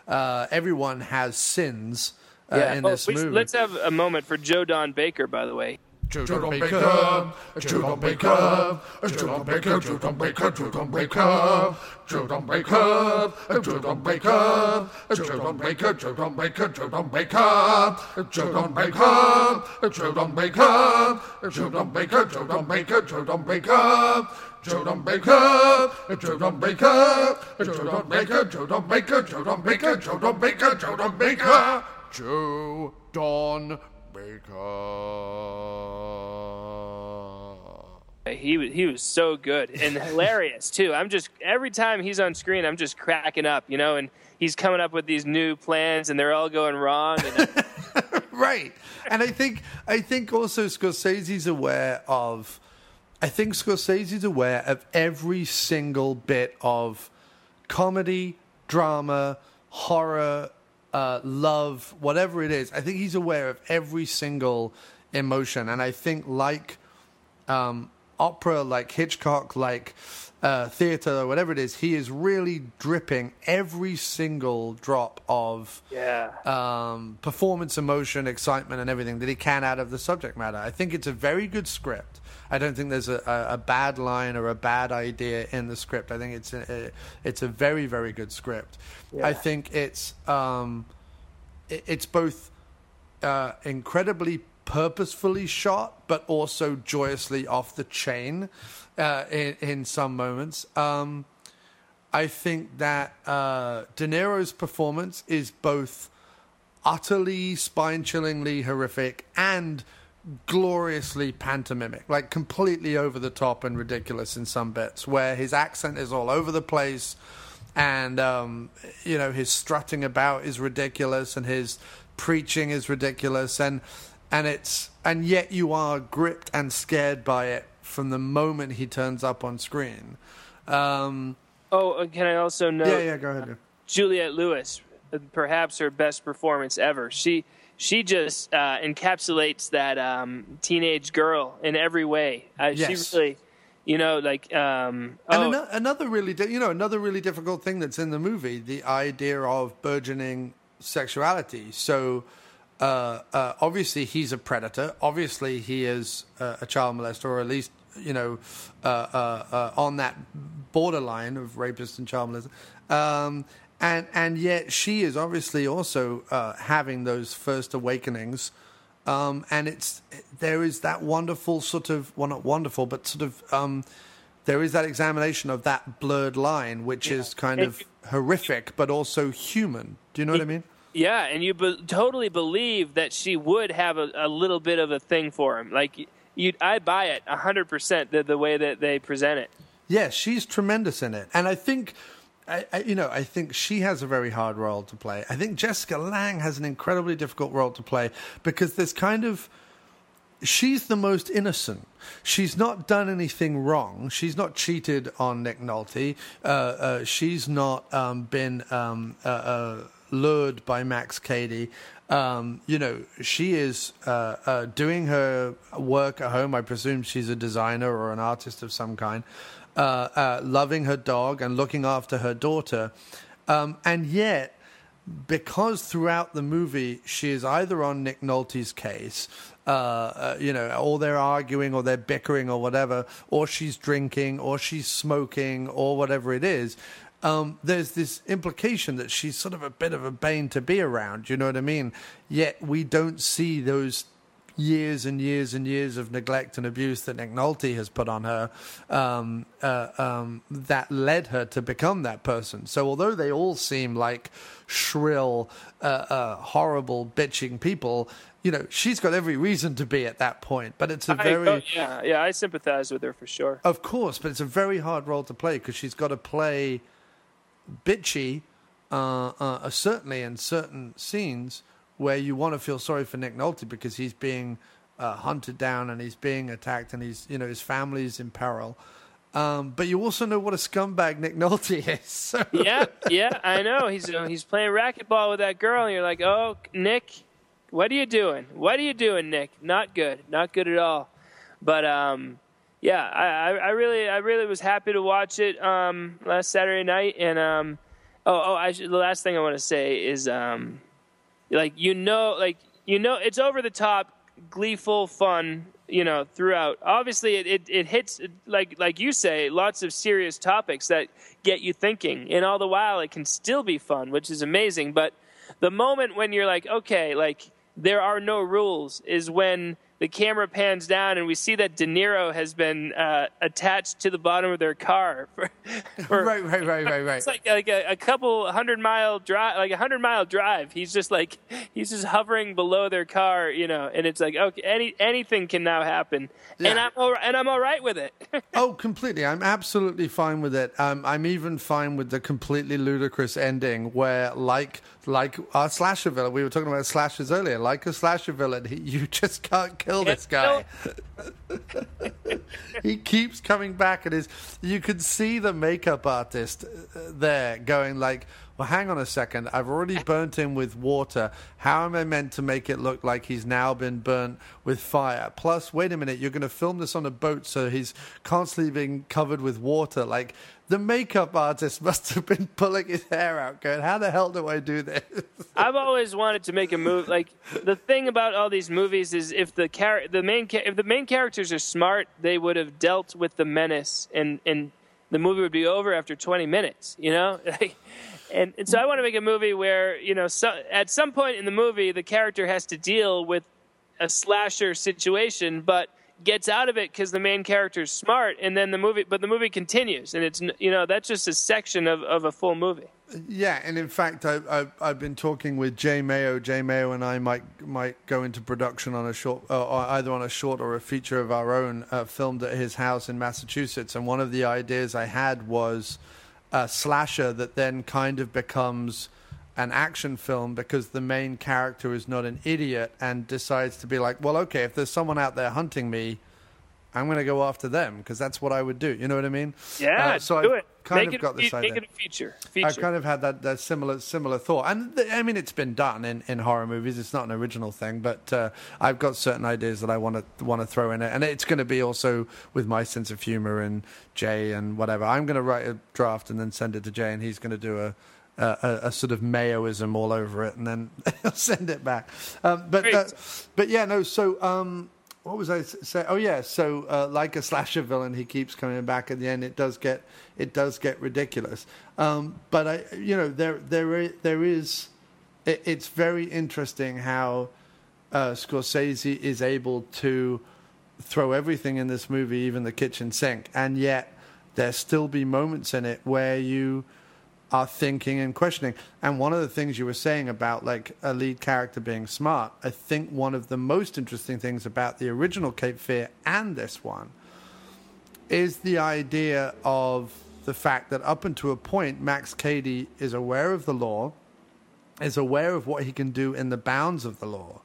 Speaker 1: Uh, everyone has sins uh, yeah. in this movie.
Speaker 2: let's have a moment for joe don baker by the way
Speaker 3: Joe Don Baker, Joe Don Baker, Joe Don Baker, Joe Don Baker, Joe Don Baker, Joe Don Baker, Joe Don Baker, Joe Don Baker, Joe Don Baker, Joe Don Baker, Joe Don Baker, Joe Don Baker, Joe Don Baker, Joe Don Baker, Joe Don Baker. Joe Don Baker, Joe Don Baker, Joe Don Baker, Joe Don Baker, Joe Don Baker, Joe Don Baker, Joe Don Baker, Joe Don
Speaker 2: he was he was so good and hilarious too. I'm just every time he's on screen, I'm just cracking up, you know. And he's coming up with these new plans, and they're all going wrong. And,
Speaker 1: right, and I think I think also Scorsese's aware of. I think Scorsese's aware of every single bit of comedy, drama, horror, uh, love, whatever it is. I think he's aware of every single emotion, and I think like um, opera, like Hitchcock, like uh, theater, whatever it is, he is really dripping every single drop of
Speaker 2: Yeah.
Speaker 1: um, performance, emotion, excitement, and everything that he can out of the subject matter. I think it's a very good script. I don't think there's a, a, a bad line or a bad idea in the script. I think it's a, a it's a very very good script. I think it's um, it, it's both uh, incredibly purposefully shot, but also joyously off the chain uh, in, in some moments. Um, I think that uh, De Niro's performance is both utterly spine chillingly horrific and gloriously pantomimic, like completely over the top and ridiculous in some bits, where his accent is all over the place and um, you know his strutting about is ridiculous and his preaching is ridiculous and and it's and yet you are gripped and scared by it from the moment he turns up on screen. Um,
Speaker 2: Oh, uh, can I also note?
Speaker 1: yeah, yeah, go ahead.
Speaker 2: Juliette Lewis, uh, perhaps her best performance ever. She she just uh, encapsulates that um, teenage girl in every way. Uh,
Speaker 1: Yes.
Speaker 2: She really, you know, like um,
Speaker 1: And
Speaker 2: oh,
Speaker 1: ano- another really, di- you know, another really difficult thing that's in the movie, the idea of burgeoning sexuality. So, uh, uh, obviously, he's a predator. Obviously, he is uh, a child molester, or at least, you know, uh, uh, uh, on that borderline of rapist and child molester. Um, and and yet, she is obviously also uh, having those first awakenings. Um, and it's there is that wonderful sort of well not wonderful but sort of um, there is that examination of that blurred line which is kind
Speaker 2: And
Speaker 1: of horrific but also human. Do you know what I mean?
Speaker 2: Yeah, and you be- totally believe that she would have a, a little bit of a thing for him. Like you, I buy it hundred percent the the way that they present it.
Speaker 1: Yes, she's tremendous in it, and I think, I, I, you know, I think she has a very hard role to play. I think Jessica Lange has an incredibly difficult role to play because there's kind of she's the most innocent. She's not done anything wrong. She's not cheated on Nick Nolte. Uh, uh, she's not um, been um, uh, uh, lured by Max Cady. Um, you know, she is uh, uh, doing her work at home. I presume she's a designer or an artist of some kind, uh, uh, loving her dog and looking after her daughter. Um, and yet, because throughout the movie she is either on Nick Nolte's case, uh, uh, you know, or they're arguing or they're bickering or whatever, or she's drinking or she's smoking or whatever it is. Um, there's this implication that she's sort of a bit of a bane to be around. You know what I mean? Yet we don't see those years and years and years of neglect and abuse that Nick Nolte has put on her um, uh, um, that led her to become that person. So although they all seem like shrill, uh, uh, horrible, bitching people, you know, she's got every reason to be at that point. But it's a very
Speaker 2: oh, yeah, yeah, I sympathize with her for sure.
Speaker 1: of course, but it's a very hard role to play because she's got to play bitchy, uh, uh, certainly in certain scenes where you want to feel sorry for Nick Nolte because he's being uh, hunted down and he's being attacked and he's you know his family's in peril. Um, but you also know what a scumbag Nick Nolte is. So.
Speaker 2: yeah, yeah, I know. He's uh, he's playing racquetball with that girl, and you're like, oh, Nick, what are you doing? What are you doing, Nick? Not good, not good at all. But um, yeah, I, I, really, I really was happy to watch it um, last Saturday night. And um, oh, oh, should, the last thing I want to say is um, like you know, like you know, it's over the top, gleeful fun. You know, throughout. Obviously, it, it, it hits like like you say, lots of serious topics that get you thinking, and all the while it can still be fun, which is amazing. But the moment when you're like, okay, like there are no rules, is when the camera pans down and we see that De Niro has been uh, attached to the bottom of their car for, for
Speaker 1: right, right, right, right, right.
Speaker 2: it's like like a, a couple hundred mile drive, like a hundred mile drive. He's just like he's just hovering below their car, you know, and it's like okay, any anything can now happen, and I'm all, and I'm all right with it.
Speaker 1: Oh, completely. I'm absolutely fine with it. Um, I'm even fine with the completely ludicrous ending where, like, like our slasher villain, we were talking about slashers earlier, like a slasher villain, you just can't kill this guy. he keeps coming back, and is you can see the makeup artist uh, there going like, "Well, hang on a second. I've already burnt him with water. How am I meant to make it look like he's now been burnt with fire? Plus, wait a minute, you're going to film this on a boat, so he's constantly being covered with water. Like the makeup artist must have been pulling his hair out, going, "How the hell do I do this?"
Speaker 2: I've always wanted to make a movie. Like the thing about all these movies is if the char- the main ca- if the main characters are smart, they would have dealt with the menace, and and the movie would be over after 20 minutes. You know. and, and so I want to make a movie where you know so, at some point in the movie the character has to deal with a slasher situation, but gets out of it because the main character is smart, and then the movie, but the movie continues, and it's you know that's just a section of, of a full movie.
Speaker 1: Yeah, and in fact, I, I, I've been talking with Jay Mayo. Jay Mayo and I might might go into production on a short, uh, or either on a short or a feature of our own, uh, filmed at his house in Massachusetts. And one of the ideas I had was a slasher that then kind of becomes an action film because the main character is not an idiot and decides to be like, well, okay, if there's someone out there hunting me, I'm going to go after them because that's what I would do. You know what I mean?
Speaker 2: Yeah,
Speaker 1: Uh, so
Speaker 2: do
Speaker 1: I
Speaker 2: it.
Speaker 1: kind
Speaker 2: make
Speaker 1: of
Speaker 2: it,
Speaker 1: got
Speaker 2: a
Speaker 1: this
Speaker 2: fe-
Speaker 1: idea.
Speaker 2: Make it a feature.
Speaker 1: I
Speaker 2: Feature.
Speaker 1: kind of had that, that similar similar thought, and th- I mean it's been done in, in horror movies. It's not an original thing, but uh, I've got certain ideas that I want to want to throw in it, and it's going to be also with my sense of humor and Jay and whatever. I'm going to write a draft and then send it to Jay, and he's going to do a. A, a, a sort of Mayoism all over it, and then send it back. Um, but uh, but yeah, no. So um, what was I saying? Oh yeah, so uh, like a slasher villain, he keeps coming back. At the end, it does get it does get ridiculous. Um, but I, you know, there there there is. It, it's very interesting how uh, Scorsese is able to throw everything in this movie, even the kitchen sink, and yet there still be moments in it where you are thinking and questioning. And one of the things you were saying about like a lead character being smart, I think one of the most interesting things about the original Cape Fear and this one is the idea of the fact that up until a point, Max Cady is aware of the law, is aware of what he can do in the bounds of the law,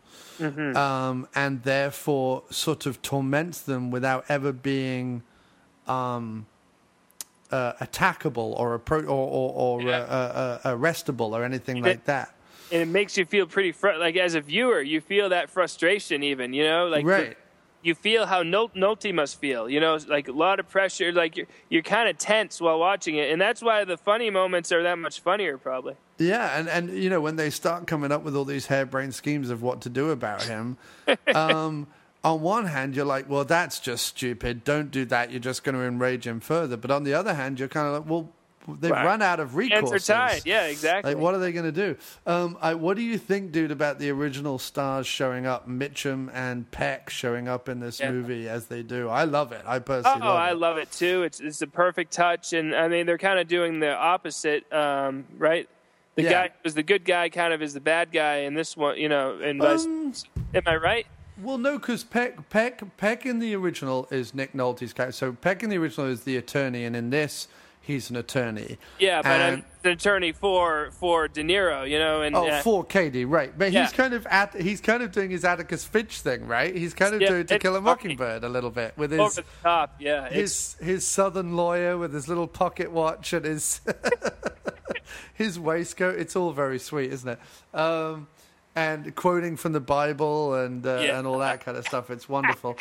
Speaker 1: um, and therefore sort of torments them without ever being um, uh, attackable or, appro- or, or, or
Speaker 2: Yeah.
Speaker 1: uh, uh, uh, arrestable or anything like that.
Speaker 2: and it makes you feel pretty fr- like as a viewer you feel that frustration even you know like the- you feel how Nol- Nolte must feel you know like a lot of pressure like you're, you're kind of tense while watching it and that's why the funny moments are that much funnier probably
Speaker 1: Yeah, and, and you know when they start coming up with all these harebrained schemes of what to do about him, um, on one hand you're like, well, that's just stupid. Don't do that. You're just going to enrage him further. But on the other hand, you're kind of like, well, they've
Speaker 2: Right.
Speaker 1: run out of recourse.
Speaker 2: yeah exactly
Speaker 1: Like, what are they going to do? Um, I, what do you think, dude, about the original stars showing up, Mitchum and Peck showing up in this
Speaker 2: Yeah.
Speaker 1: movie as they do? I love it. I
Speaker 2: Oh,
Speaker 1: personally love
Speaker 2: I
Speaker 1: it.
Speaker 2: love it too. It's it's a perfect touch, and I mean they're kind of doing the opposite, um, right? The
Speaker 1: Yeah.
Speaker 2: guy was the good guy kind of is the bad guy in this one, you know. And
Speaker 1: Um,
Speaker 2: am I right?
Speaker 1: Well, no, because Peck, Peck, Peck in the original is Nick Nolte's character. So Peck in the original is the attorney, and in this, he's an attorney.
Speaker 2: Yeah, but
Speaker 1: And-
Speaker 2: an attorney for for De Niro, you know. And
Speaker 1: Oh,
Speaker 2: uh,
Speaker 1: for Cady, right? But
Speaker 2: Yeah.
Speaker 1: he's kind of at he's kind of doing his Atticus Finch thing, right? He's kind of
Speaker 2: Yeah,
Speaker 1: doing To Kill a. Mockingbird a little bit with his
Speaker 2: top, yeah.
Speaker 1: His his southern lawyer with his little pocket watch and his his waistcoat. It's all very sweet, isn't it? Um, and quoting from the Bible and uh,
Speaker 2: Yeah.
Speaker 1: and all that kind of stuff. It's wonderful.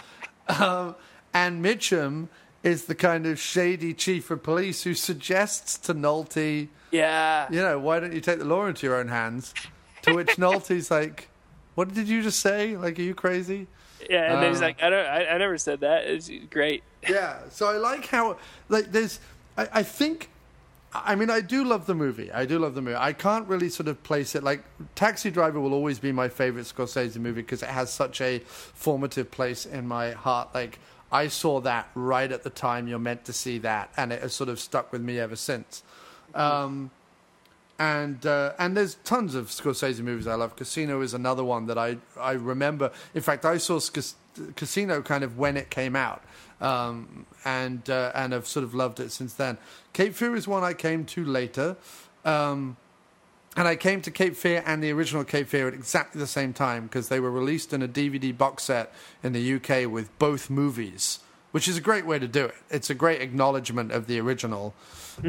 Speaker 1: um, and Mitchum is the kind of shady chief of police who suggests to Nolte,
Speaker 2: yeah,
Speaker 1: you know, why don't you take the law into your own hands? To which Nolte's like, "What did you just say? Like, are you crazy?"
Speaker 2: yeah. And then he's like, I don't, I, I never said that. It's great.
Speaker 1: Yeah, so I like how like there's I, I think I mean I do love the movie. I do love the movie. I can't really sort of place it like Taxi Driver will always be my favorite Scorsese movie because it has such a formative place in my heart. Like I saw that right at the time you're meant to see that and it has sort of stuck with me ever since. Um and uh, and there's tons of Scorsese movies I love. Casino is another one that I I remember. In fact, I saw Sc- Casino kind of when it came out, um, and uh, and have sort of loved it since then. Cape Fear is one I came to later. Um, and I came to Cape Fear and the original Cape Fear at exactly the same time because they were released in a DVD box set in the UK with both movies, which is a great way to do it. It's a great acknowledgement of the original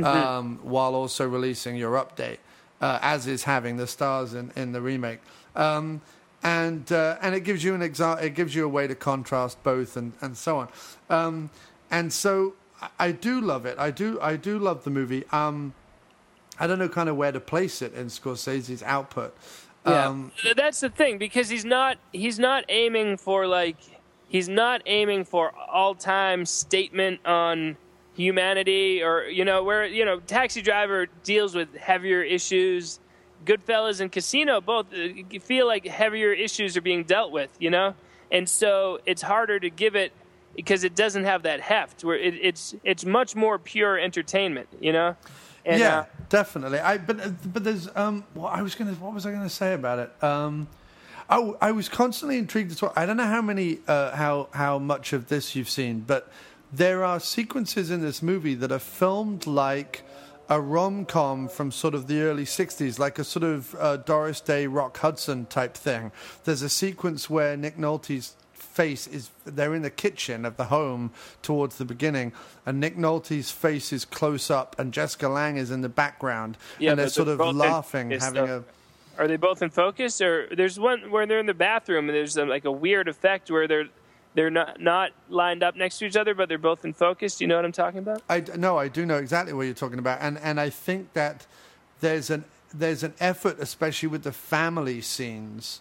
Speaker 1: um, while also releasing your update, uh, as is having the stars in, in the remake. Um, and uh, and it gives you an exa- it gives you a way to contrast both and, and so on. Um, and so I, I do love it. I do I do love the movie. Um, I don't know kind of where to place it in Scorsese's output.
Speaker 2: Yeah,
Speaker 1: Um,
Speaker 2: that's the thing because he's not he's not aiming for like he's not aiming for all time statement on humanity or you know where you know Taxi Driver deals with heavier issues. Goodfellas and Casino both uh, feel like heavier issues are being dealt with, you know, and so it's harder to give it because it doesn't have that heft. Where it, it's it's much more pure entertainment, you know. And,
Speaker 1: yeah,
Speaker 2: uh,
Speaker 1: definitely. I but uh, but there's um. What I was gonna. What was I gonna say about it? Um. Oh, I was constantly intrigued as well. I don't know how many, uh, how how much of this you've seen, but there are sequences in this movie that are filmed like a rom com from sort of the early '60s, like a sort of uh, Doris Day, Rock Hudson type thing. There's a sequence where Nick Nolte's face is they're in the kitchen of the home towards the beginning and Nick Nolte's face is close up and Jessica Lange is in the background
Speaker 2: Yeah,
Speaker 1: and they're sort of laughing having a
Speaker 2: Are they both in focus, or there's one where they're in the bathroom and there's um, like a weird effect where they're they're not not lined up next to each other, but they're both in focus. Do you know what I'm talking about?
Speaker 1: I no, I do know exactly what you're talking about, and and I think that there's an there's an effort, especially with the family scenes,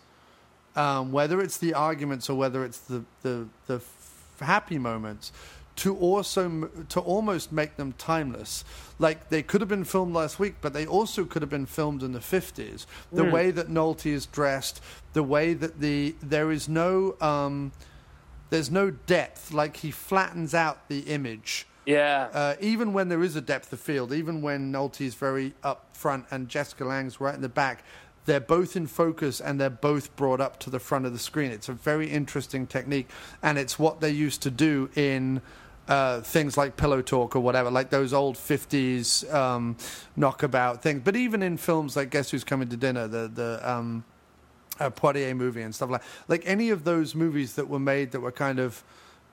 Speaker 1: um, whether it's the arguments or whether it's the the the f- happy moments, to also to almost make them timeless. Like they could have been filmed last week, but they also could have been filmed in the 50s. The way that Nolte is dressed, the way that the there is no. Um, there's no depth. Like he flattens out the image.
Speaker 2: Yeah.
Speaker 1: Uh, even when there is a depth of field, even when Nolte is very up front and Jessica Lange's right in the back, they're both in focus and they're both brought up to the front of the screen. It's a very interesting technique, and it's what they used to do in uh, things like Pillow Talk or whatever, like those old 50s um, knockabout things. But even in films like Guess Who's Coming to Dinner, the, the um, uh, Poitier movie and stuff like like any of those movies that were made that were kind of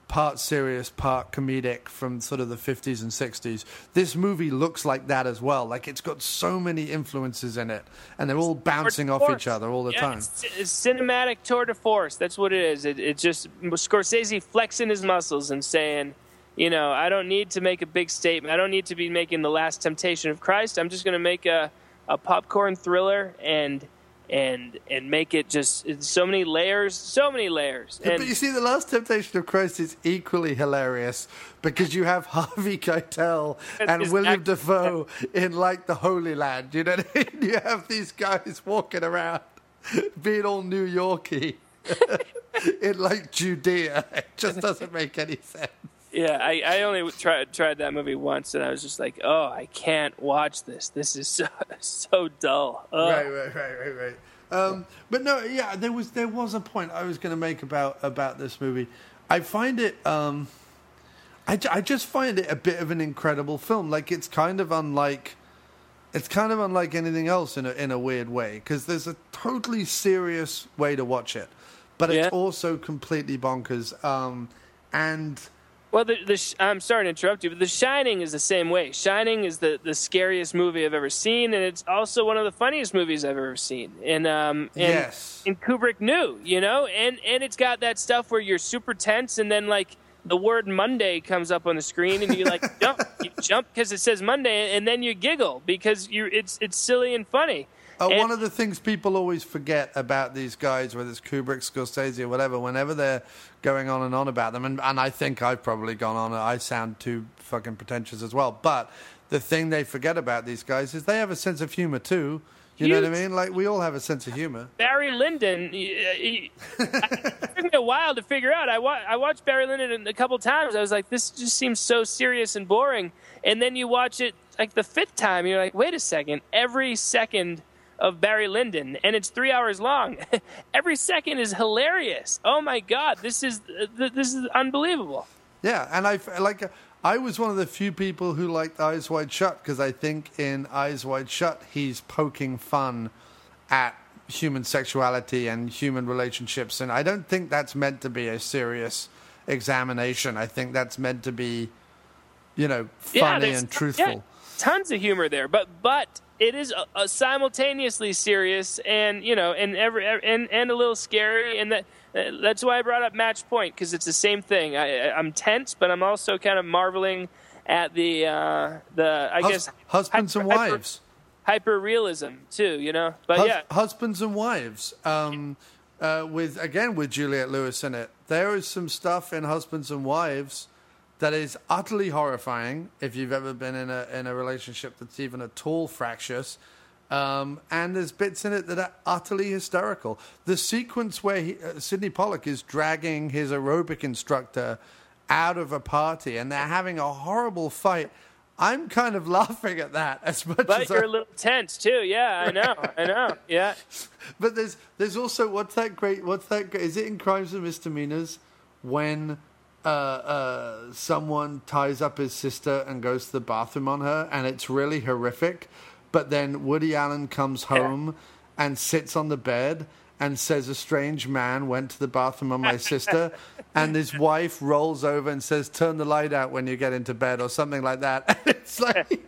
Speaker 1: part serious, part comedic from sort of the 50s and 60s. This movie looks like that as well. Like it's got so many influences in it, and they're all bouncing off each other all the
Speaker 2: Yeah,
Speaker 1: time.
Speaker 2: It's, it's cinematic tour de force. That's what it is. It, it just Scorsese flexing his muscles and saying, you know, I don't need to make a big statement. I don't need to be making the Last Temptation of Christ. I'm just going to make a, a popcorn thriller and and and make it just so many layers, so many layers.
Speaker 1: but
Speaker 2: And
Speaker 1: you see, The Last Temptation of Christ is equally hilarious because you have Harvey Keitel and William
Speaker 2: act-
Speaker 1: Defoe in like the Holy Land. You know what I mean? You have these guys walking around being all New Yorky in like Judea. It just doesn't make any sense.
Speaker 2: Yeah, I, I only tried tried that movie once, and I was just like, oh, I can't watch this. This is so so dull. Ugh.
Speaker 1: Right, right, right, right, right. Um, but no, yeah, there was there was a point I was going to make about about this movie. I find it, um, I, I just find it a bit of an incredible film. Like it's kind of unlike, it's kind of unlike anything else in a in a weird way because there's a totally serious way to watch it, but it's
Speaker 2: Yeah.
Speaker 1: also completely bonkers. Um, and
Speaker 2: Well, the, the Sh- I'm sorry to interrupt you, but The Shining is the same way. Shining is the, the scariest movie I've ever seen, and it's also one of the funniest movies I've ever seen. And um, and,
Speaker 1: Yes.
Speaker 2: and Kubrick knew, you know, and and it's got that stuff where you're super tense, and then like the word Monday comes up on the screen, and you like jump, you jump because it says Monday, and then you giggle because you it's it's silly and funny.
Speaker 1: Uh,
Speaker 2: And-
Speaker 1: one of the things people always forget about these guys, whether it's Kubrick, Scorsese, or whatever, whenever they're going on and on about them, and, and I think I've probably gone on, I sound too fucking pretentious as well. But the thing they forget about these guys is they have a sense of humor too. You know what I mean? Like we all have a sense of humor.
Speaker 2: Barry Lyndon. y- y- It took me a while to figure out. I, wa- I watched Barry Lyndon a couple times. I was like, this just seems so serious and boring. And then you watch it like the fifth time, you're like, wait a second. Every second of Barry Lyndon, and it's three hours long. Every second is hilarious. Oh my god, this is th- this is unbelievable.
Speaker 1: Yeah, and I like uh, I was one of the few people who liked Eyes Wide Shut because I think in Eyes Wide Shut he's poking fun at human sexuality and human relationships, and I don't think that's meant to be a serious examination. I think that's meant to be, you know, funny
Speaker 2: there's-
Speaker 1: and truthful.
Speaker 2: yeah, tons of humor there, but but it is uh, uh, simultaneously serious and you know and every and and a little scary, and that that's why I brought up Match Point because it's the same thing. I, I'm tense, but I'm also kind of marveling at the uh, the I
Speaker 1: Hus-
Speaker 2: guess
Speaker 1: husbands and wives.
Speaker 2: hyper realism too. You know, but
Speaker 1: Hus-
Speaker 2: yeah,
Speaker 1: husbands and wives. Um, uh, with again with Juliette Lewis in it, there is some stuff in Husbands and Wives that is utterly horrifying. If you've ever been in a in a relationship that's even at all fractious, um, and there's bits in it that are utterly hysterical. The sequence where he, uh, Sydney Pollack is dragging his aerobic instructor out of a party, and they're having a horrible fight. I'm kind of laughing at that as much
Speaker 2: but
Speaker 1: as
Speaker 2: you're
Speaker 1: I-
Speaker 2: a little tense too. Yeah, I know, I know. Yeah,
Speaker 1: But there's there's also what's that great? What's that? Great, is it in Crimes and Misdemeanors when uh, uh, someone ties up his sister and goes to the bathroom on her, and it's really horrific. But then Woody Allen comes home and sits on the bed and says, "A strange man went to the bathroom on my sister," and his wife rolls over and says, "Turn the light out when you get into bed," or something like that. it's like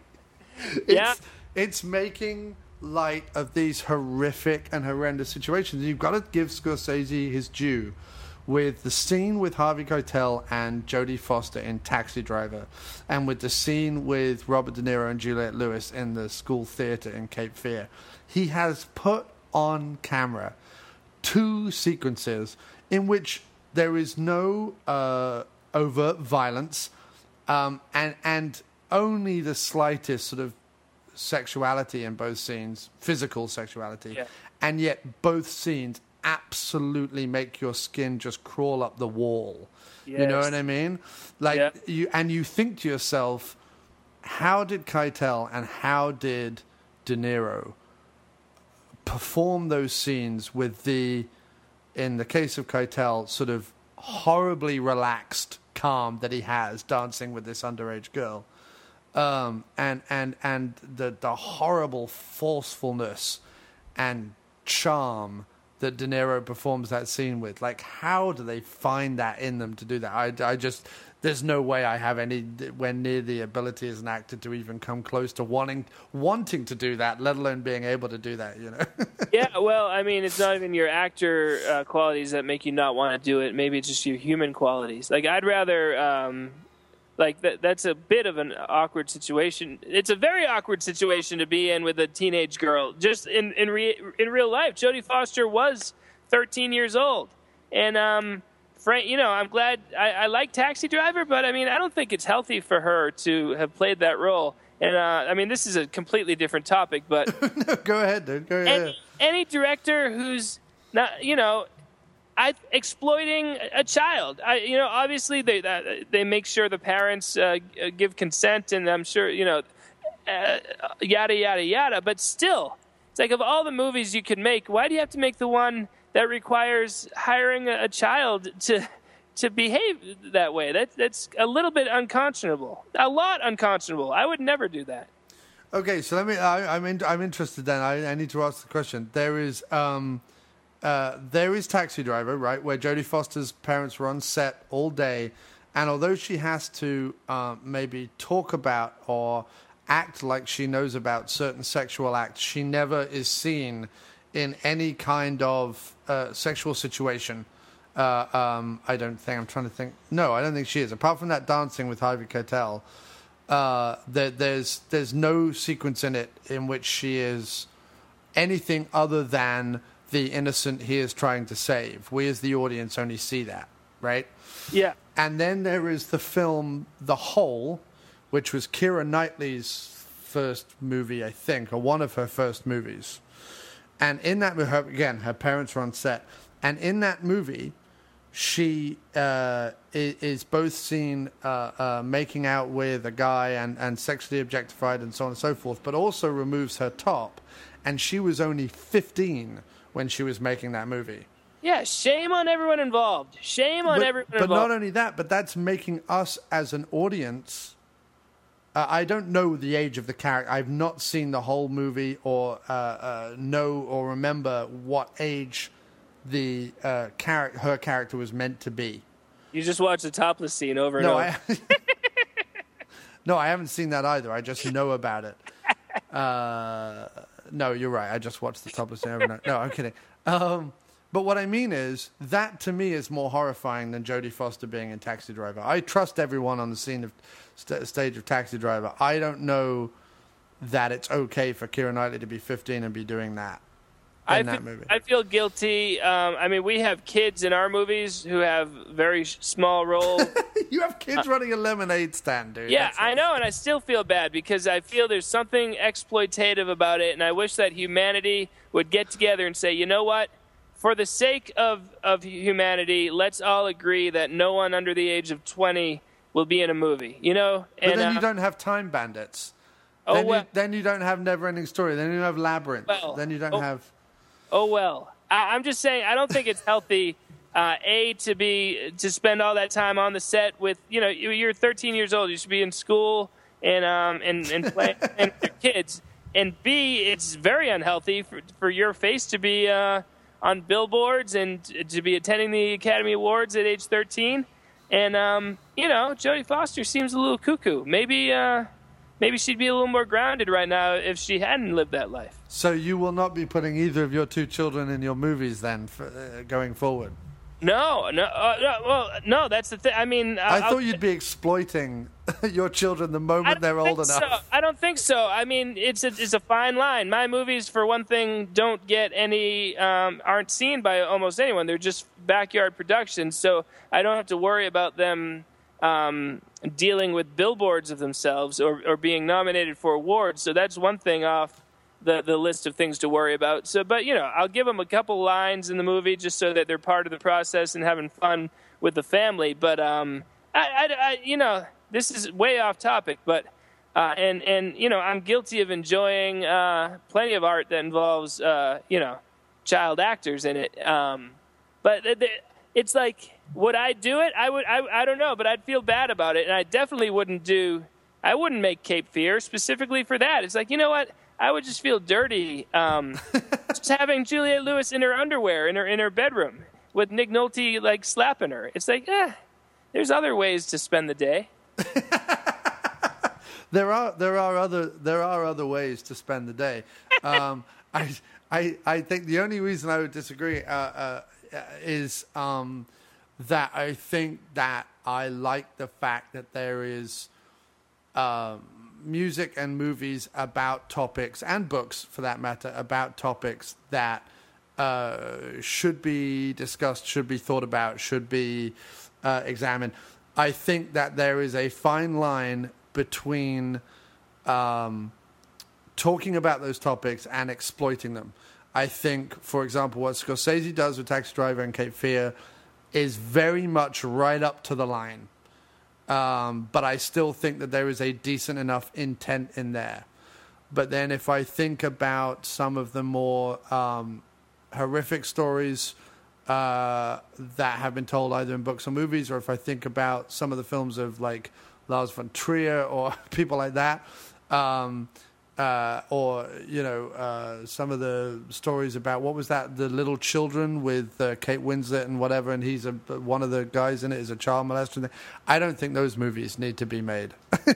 Speaker 1: it's,
Speaker 2: Yeah.
Speaker 1: it's making light of these horrific and horrendous situations. You've got to give Scorsese his due with the scene with Harvey Keitel and Jodie Foster in Taxi Driver, and with the scene with Robert De Niro and Juliette Lewis in the school theater in Cape Fear. He has put on camera two sequences in which there is no uh, overt violence um, and and only the slightest sort of sexuality in both scenes, physical sexuality,
Speaker 2: Yeah.
Speaker 1: and yet both scenes absolutely make your skin just crawl up the wall. You know what I mean? Like
Speaker 2: Yeah.
Speaker 1: you, and you think to yourself, how did Keitel and how did De Niro perform those scenes with the, in the case of Keitel, sort of horribly relaxed calm that he has dancing with this underage girl, um, and and and the the horrible forcefulness and charm that De Niro performs that scene with. Like, how do they find that in them to do that? I, I just, there's no way I have anywhere near the ability as an actor to even come close to wanting wanting to do that, let alone being able to do that. You know.
Speaker 2: yeah. Well, I mean, it's not even your actor uh, qualities that make you not want to do it. Maybe it's just your human qualities. Like I'd rather, um, like that. That's a bit of an awkward situation. It's a very awkward situation to be in with a teenage girl. Just in in re- in real life, Jodie Foster was 13 years old, and um, Frank. You know, I'm glad. I, I like Taxi Driver, but I mean, I don't think it's healthy for her to have played that role. And uh, I mean, this is a completely different topic, but no,
Speaker 1: Go ahead, dude. Go ahead.
Speaker 2: any, any director who's not, you know, I exploiting a child. I, you know, obviously they they make sure the parents uh, give consent, and I'm sure you know, uh, yada yada yada. But still, it's like of all the movies you could make, why do you have to make the one that requires hiring a, a child to? To behave that way, that, that's a little bit unconscionable. A lot unconscionable. I would never do that.
Speaker 1: Okay, so let me. I, I'm in, I'm interested. Then I, I need to ask the question. There is um, uh, there is Taxi Driver, right, where Jodie Foster's parents were on set all day, and although she has to uh, maybe talk about or act like she knows about certain sexual acts, she never is seen in any kind of uh, sexual situation. Uh, um, I don't think. I'm trying to think. No, I don't think she is. Apart from that dancing with Harvey Keitel, uh, there, there's there's no sequence in it in which she is anything other than the innocent he is trying to save. We as the audience only see that, right?
Speaker 2: Yeah.
Speaker 1: And then there is the film The Hole, which was Keira Knightley's first movie, I think, or one of her first movies. And in that, her, again, her parents were on set. And in that movie, she uh, is, is both seen uh, uh, making out with a guy and, and sexually objectified and so on and so forth, but also removes her top. And she was only 15 when she was making that movie.
Speaker 2: Yeah, shame on everyone involved. Shame on
Speaker 1: but,
Speaker 2: everyone
Speaker 1: but
Speaker 2: involved.
Speaker 1: not only that, but that's making us as an audience. Uh, I don't know the age of the character. I've not seen the whole movie or uh, uh, know or remember what age the uh, char- her character was meant to be.
Speaker 2: you just watched the topless scene over and
Speaker 1: No,
Speaker 2: over.
Speaker 1: I, no, I haven't seen that either. I just know about it. No, you're right. I just watched the topless over. No, I'm kidding. Um, but what I mean is that to me is more horrifying than Jodie Foster being in Taxi Driver. I trust everyone on the scene of st- stage of Taxi Driver. I don't know that it's okay for Keira Knightley to be 15 and be doing that
Speaker 2: I feel. I feel guilty. Um, I mean, we have kids in our movies who have very small roles.
Speaker 1: you have kids running a lemonade stand, dude.
Speaker 2: Uh, yeah,
Speaker 1: That's-
Speaker 2: I know, and I still feel bad because I feel there's something exploitative about it, and I wish that humanity would get together and say, you know what? For the sake of, of humanity, let's all agree that no one under the age of 20 will be in a movie. You know?
Speaker 1: But
Speaker 2: and,
Speaker 1: then
Speaker 2: uh,
Speaker 1: you don't have Time Bandits.
Speaker 2: Oh,
Speaker 1: then,
Speaker 2: well.
Speaker 1: you, then you don't have Never Ending Story. Then you have Labyrinth.
Speaker 2: Well,
Speaker 1: then you don't
Speaker 2: oh.
Speaker 1: have.
Speaker 2: Oh well, I, I'm just saying I don't think it's healthy. Uh, a to be to spend all that time on the set with you know you- you're 13 years old. You should be in school and um and and playing with your kids. And B, it's very unhealthy for for your face to be uh, on billboards and to be attending the Academy Awards at age 13. And um, you know, Jodie Foster seems a little cuckoo. Maybe uh, maybe she'd be a little more grounded right now if she hadn't lived that life.
Speaker 1: So you will not be putting either of your two children in your movies then, for, uh, going forward.
Speaker 2: No, no, uh, no. Well, no, that's the thing. I mean,
Speaker 1: I
Speaker 2: I'll-
Speaker 1: thought you'd be exploiting your children the moment they're old enough.
Speaker 2: So. I don't think so. I mean, it's a, it's a fine line. My movies, for one thing, don't get any, um, aren't seen by almost anyone. They're just backyard productions, so I don't have to worry about them um, dealing with billboards of themselves or, or being nominated for awards. So that's one thing off the the list of things to worry about. So, but you know, I'll give them a couple lines in the movie just so that they're part of the process and having fun with the family. But um, I, I, I you know, this is way off topic, but. Uh, and and you know I'm guilty of enjoying uh, plenty of art that involves uh, you know child actors in it. Um, but th- it's like would I do it? I would. I, I don't know, but I'd feel bad about it, and I definitely wouldn't do. I wouldn't make Cape Fear specifically for that. It's like you know what? I would just feel dirty um, just having Juliette Lewis in her underwear in her in her bedroom with Nick Nolte like slapping her. It's like, eh, there's other ways to spend the day.
Speaker 1: There are there are other there are other ways to spend the day. Um, I I I think the only reason I would disagree uh, uh, is um, that I think that I like the fact that there is um, music and movies about topics and books for that matter about topics that uh, should be discussed, should be thought about, should be uh, examined. I think that there is a fine line between um, talking about those topics and exploiting them. I think, for example, what Scorsese does with Taxi Driver and Cape Fear is very much right up to the line. Um, but I still think that there is a decent enough intent in there. But then if I think about some of the more um, horrific stories uh, that have been told either in books or movies, or if I think about some of the films of like Lars von Trier or people like that, um, uh, or you know uh, some of the stories about what was that the little children with uh, Kate Winslet and whatever, and he's a one of the guys in it is a child molester. I don't think those movies need to be made.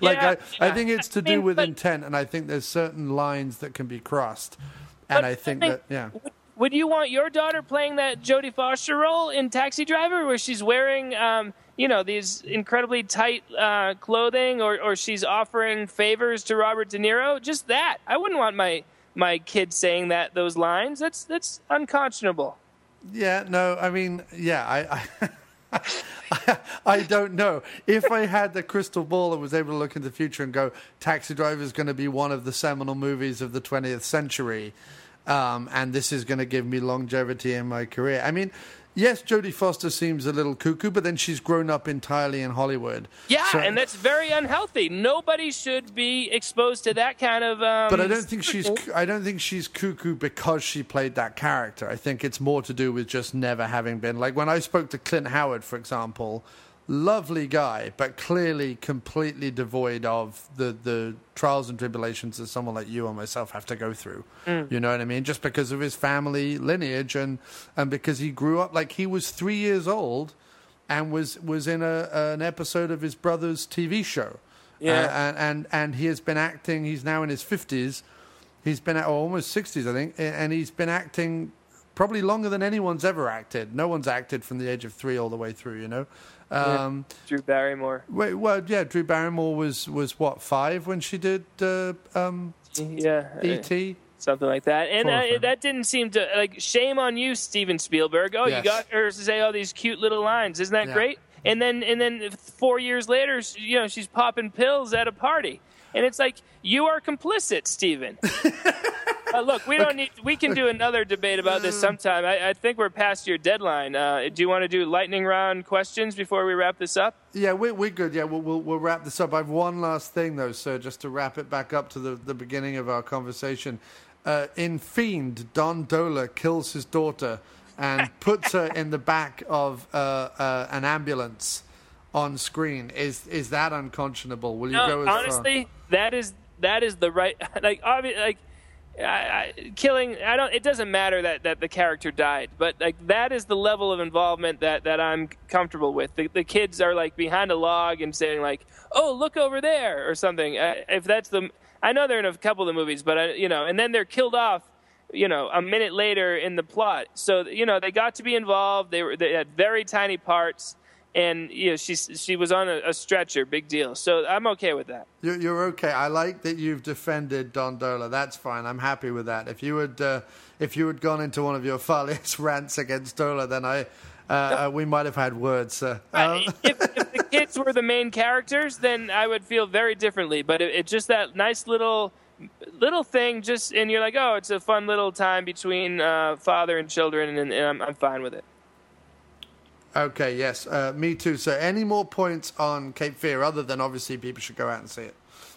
Speaker 1: like
Speaker 2: Yeah,
Speaker 1: I, I think it's to
Speaker 2: I
Speaker 1: do
Speaker 2: mean,
Speaker 1: with
Speaker 2: but-
Speaker 1: intent, and I think there's certain lines that can be crossed, and I think
Speaker 2: I
Speaker 1: that yeah.
Speaker 2: Would you want your daughter playing that Jodie Foster role in Taxi Driver, where she's wearing, um, you know, these incredibly tight uh, clothing, or, or she's offering favors to Robert De Niro? Just that. I wouldn't want my my kid saying that those lines. That's that's unconscionable.
Speaker 1: Yeah, no, I mean, yeah, I, I, I don't know. If I had the crystal ball and was able to look into the future and go, Taxi Driver is going to be one of the seminal movies of the 20th century, um, and this is going to give me longevity in my career. I mean, yes, Jodie Foster seems a little cuckoo, but then she's grown up entirely in Hollywood.
Speaker 2: Yeah,
Speaker 1: So-
Speaker 2: and that's very unhealthy. Nobody should be exposed to that kind of. Um,
Speaker 1: But I don't think she's I don't think she's cuckoo because she played that character. I think it's more to do with just never having been like when I spoke to Clint Howard, for example, lovely guy, but clearly completely devoid of the the trials and tribulations that someone like you or myself have to go through. You know what I mean? Just because of his family lineage and and because he grew up like he was three years old and was was in a an episode of his brother's TV show.
Speaker 2: Yeah.
Speaker 1: Uh, and, and and he has been acting. He's now in his fifties. He's been at oh, almost sixties, I think, and he's been acting probably longer than anyone's ever acted. No one's acted from the age of three all the way through. You know. Um,
Speaker 2: Drew Barrymore.
Speaker 1: wait, well, yeah, Drew Barrymore was was what five when she did uh, um,
Speaker 2: Yeah.
Speaker 1: E.T.
Speaker 2: something like that. And
Speaker 1: Poor
Speaker 2: uh, that didn't seem to like shame on you, Steven Spielberg. Oh,
Speaker 1: Yes.
Speaker 2: you got her to say all these cute little lines. Isn't that
Speaker 1: Yeah.
Speaker 2: great? And then and then four years later, you know, she's popping pills at a party, and it's like you are complicit, Steven. Uh, look, we don't need. We can do another debate about this sometime. I, I think we're past your deadline. Uh, do you want to do lightning round questions before we wrap this up?
Speaker 1: Yeah, we're, we're good. Yeah, we'll, we'll, we'll wrap this up. I have one last thing, though, sir, just to wrap it back up to the, the beginning of our conversation. Uh, in Fiend, Don Dohler kills his daughter and puts her in the back of uh, uh, an ambulance on screen. Is is that unconscionable? Will you
Speaker 2: No,
Speaker 1: go as far?
Speaker 2: honestly, that is that is the right like obviously like I, I, killing. I don't. It doesn't matter that, that the character died, but like that is the level of involvement that, that I'm comfortable with. The, the kids are like behind a log and saying like, "Oh, look over there" or something. Uh, if that's the, I know they're in a couple of the movies, but I, you know, and then they're killed off. You know, a minute later in the plot. So you know, they got to be involved. They were they had very tiny parts, and you know, she she was on a, a stretcher. Big deal. So I'm okay with that.
Speaker 1: You're, you're okay. I like that you've defended Don Dohler. That's fine. I'm happy with that. If you had, uh, if you had gone into one of your funniest rants against Dohler, then I, uh, uh, we might have had words. Um,
Speaker 2: if, if the kids were the main characters, then I would feel very differently. But it, it's just that nice little little thing, just and you're like, oh, it's a fun little time between uh, father and children, and, and I'm, I'm fine with it.
Speaker 1: Okay. Yes. Uh, me too. So, any more points on Cape Fear other than obviously people should go out and see it?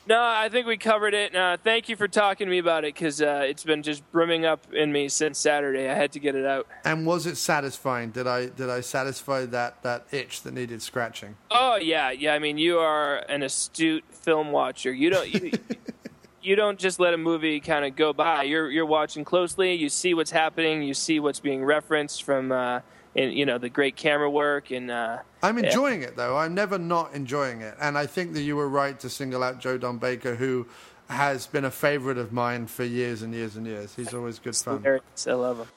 Speaker 2: No, I think we covered it. Uh, thank you for talking to me about it because uh, it's been just brimming up in me since Saturday. I had to get it out.
Speaker 1: And was it satisfying? Did I did I satisfy that that itch that needed scratching?
Speaker 2: Oh yeah, yeah. I mean, you are an astute film watcher. You don't you, you don't just let a movie kind of go by. You're you're watching closely. You see what's happening. You see what's being referenced from uh, in you know the great camera work and. Uh,
Speaker 1: I'm
Speaker 2: yeah.
Speaker 1: enjoying it though. I'm never not enjoying it, and I think that you were right to single out Joe Don Baker, who has been a favorite of mine for years and years and years. He's always good fun.
Speaker 2: Hilarious. I love him.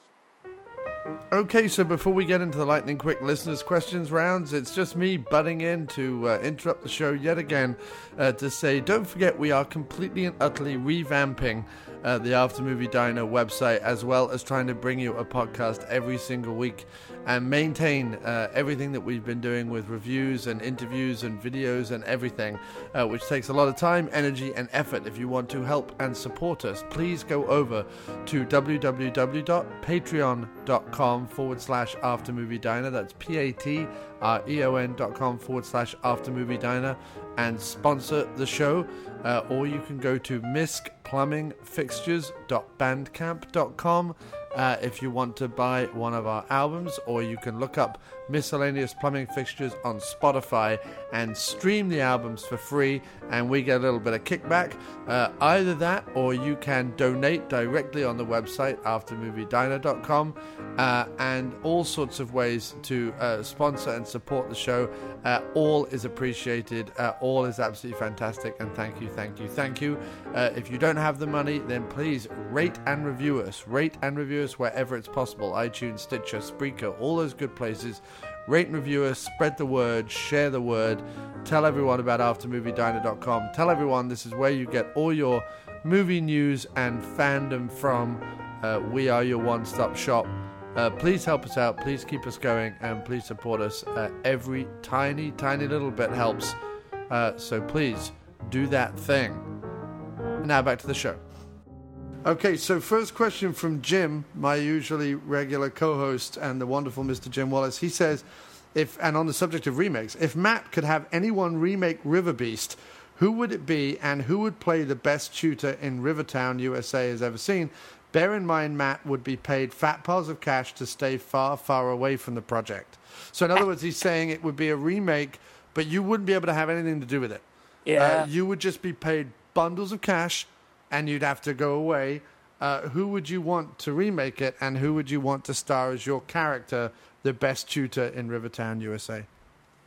Speaker 1: Okay, so before we get into the lightning quick listeners' questions rounds, it's just me butting in to uh, interrupt the show yet again uh, to say don't forget we are completely and utterly revamping the After Movie Diner website as well as trying to bring you a podcast every single week and maintain uh, everything that we've been doing with reviews and interviews and videos and everything, uh, which takes a lot of time, energy, and effort. If you want to help and support us, please go over to www.patreon.com forward slash after movie diner. That's P A T R E O N dot com forward slash after movie diner and sponsor the show. Uh, or you can go to miskplumbingfixtures.bandcamp.com uh, if you want to buy one of our albums, or you can look up miscellaneous plumbing fixtures on Spotify and stream the albums for free, and we get a little bit of kickback. Uh, either that, or you can donate directly on the website aftermoviediner.com, uh, and all sorts of ways to uh, sponsor and support the show. Uh, all is appreciated. Uh, all is absolutely fantastic, and thank you, thank you, thank you. Uh, if you don't have the money, then please rate and review us. Rate and review us wherever it's possible iTunes, Stitcher, Spreaker, all those good places. Rate and review us, spread the word, share the word, tell everyone about aftermoviediner.com. Tell everyone this is where you get all your movie news and fandom from. Uh, we are your one stop shop. Uh, please help us out, please keep us going, and please support us. Uh, every tiny, tiny little bit helps. Uh, so please do that thing. Now back to the show. Okay, so first question from Jim, my usually regular co-host and the wonderful Mr. Jim Wallace. He says, if and on the subject of remakes, if Matt could have anyone remake River Beast, who would it be and who would play the best tutor in Rivertown USA has ever seen? Bear in mind, Matt would be paid fat piles of cash to stay far, far away from the project. So, in other words, he's saying it would be a remake, but you wouldn't be able to have anything to do with it.
Speaker 4: Yeah.
Speaker 1: Uh, you would just be paid bundles of cash and you'd have to go away. Uh, who would you want to remake it and who would you want to star as your character, the best tutor in Rivertown, USA?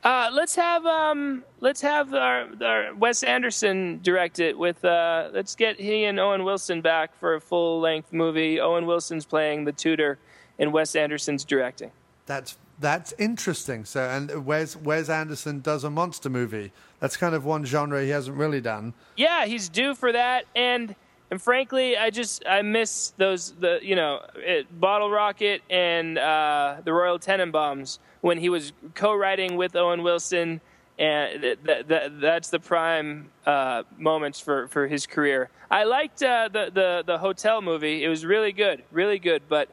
Speaker 4: Uh, let's have um, let's have our, our Wes Anderson direct it with. Uh, let's get he and Owen Wilson back for a full length movie. Owen Wilson's playing the tutor, and Wes Anderson's directing.
Speaker 1: That's that's interesting. So, and Wes Wes Anderson does a monster movie. That's kind of one genre he hasn't really done.
Speaker 4: Yeah, he's due for that, and and frankly, I just I miss those the you know it, Bottle Rocket and uh, the Royal Tenenbaums when he was co-writing with Owen Wilson, and th- th- th- that's the prime uh, moments for, for his career. I liked uh, the, the the hotel movie; it was really good, really good. But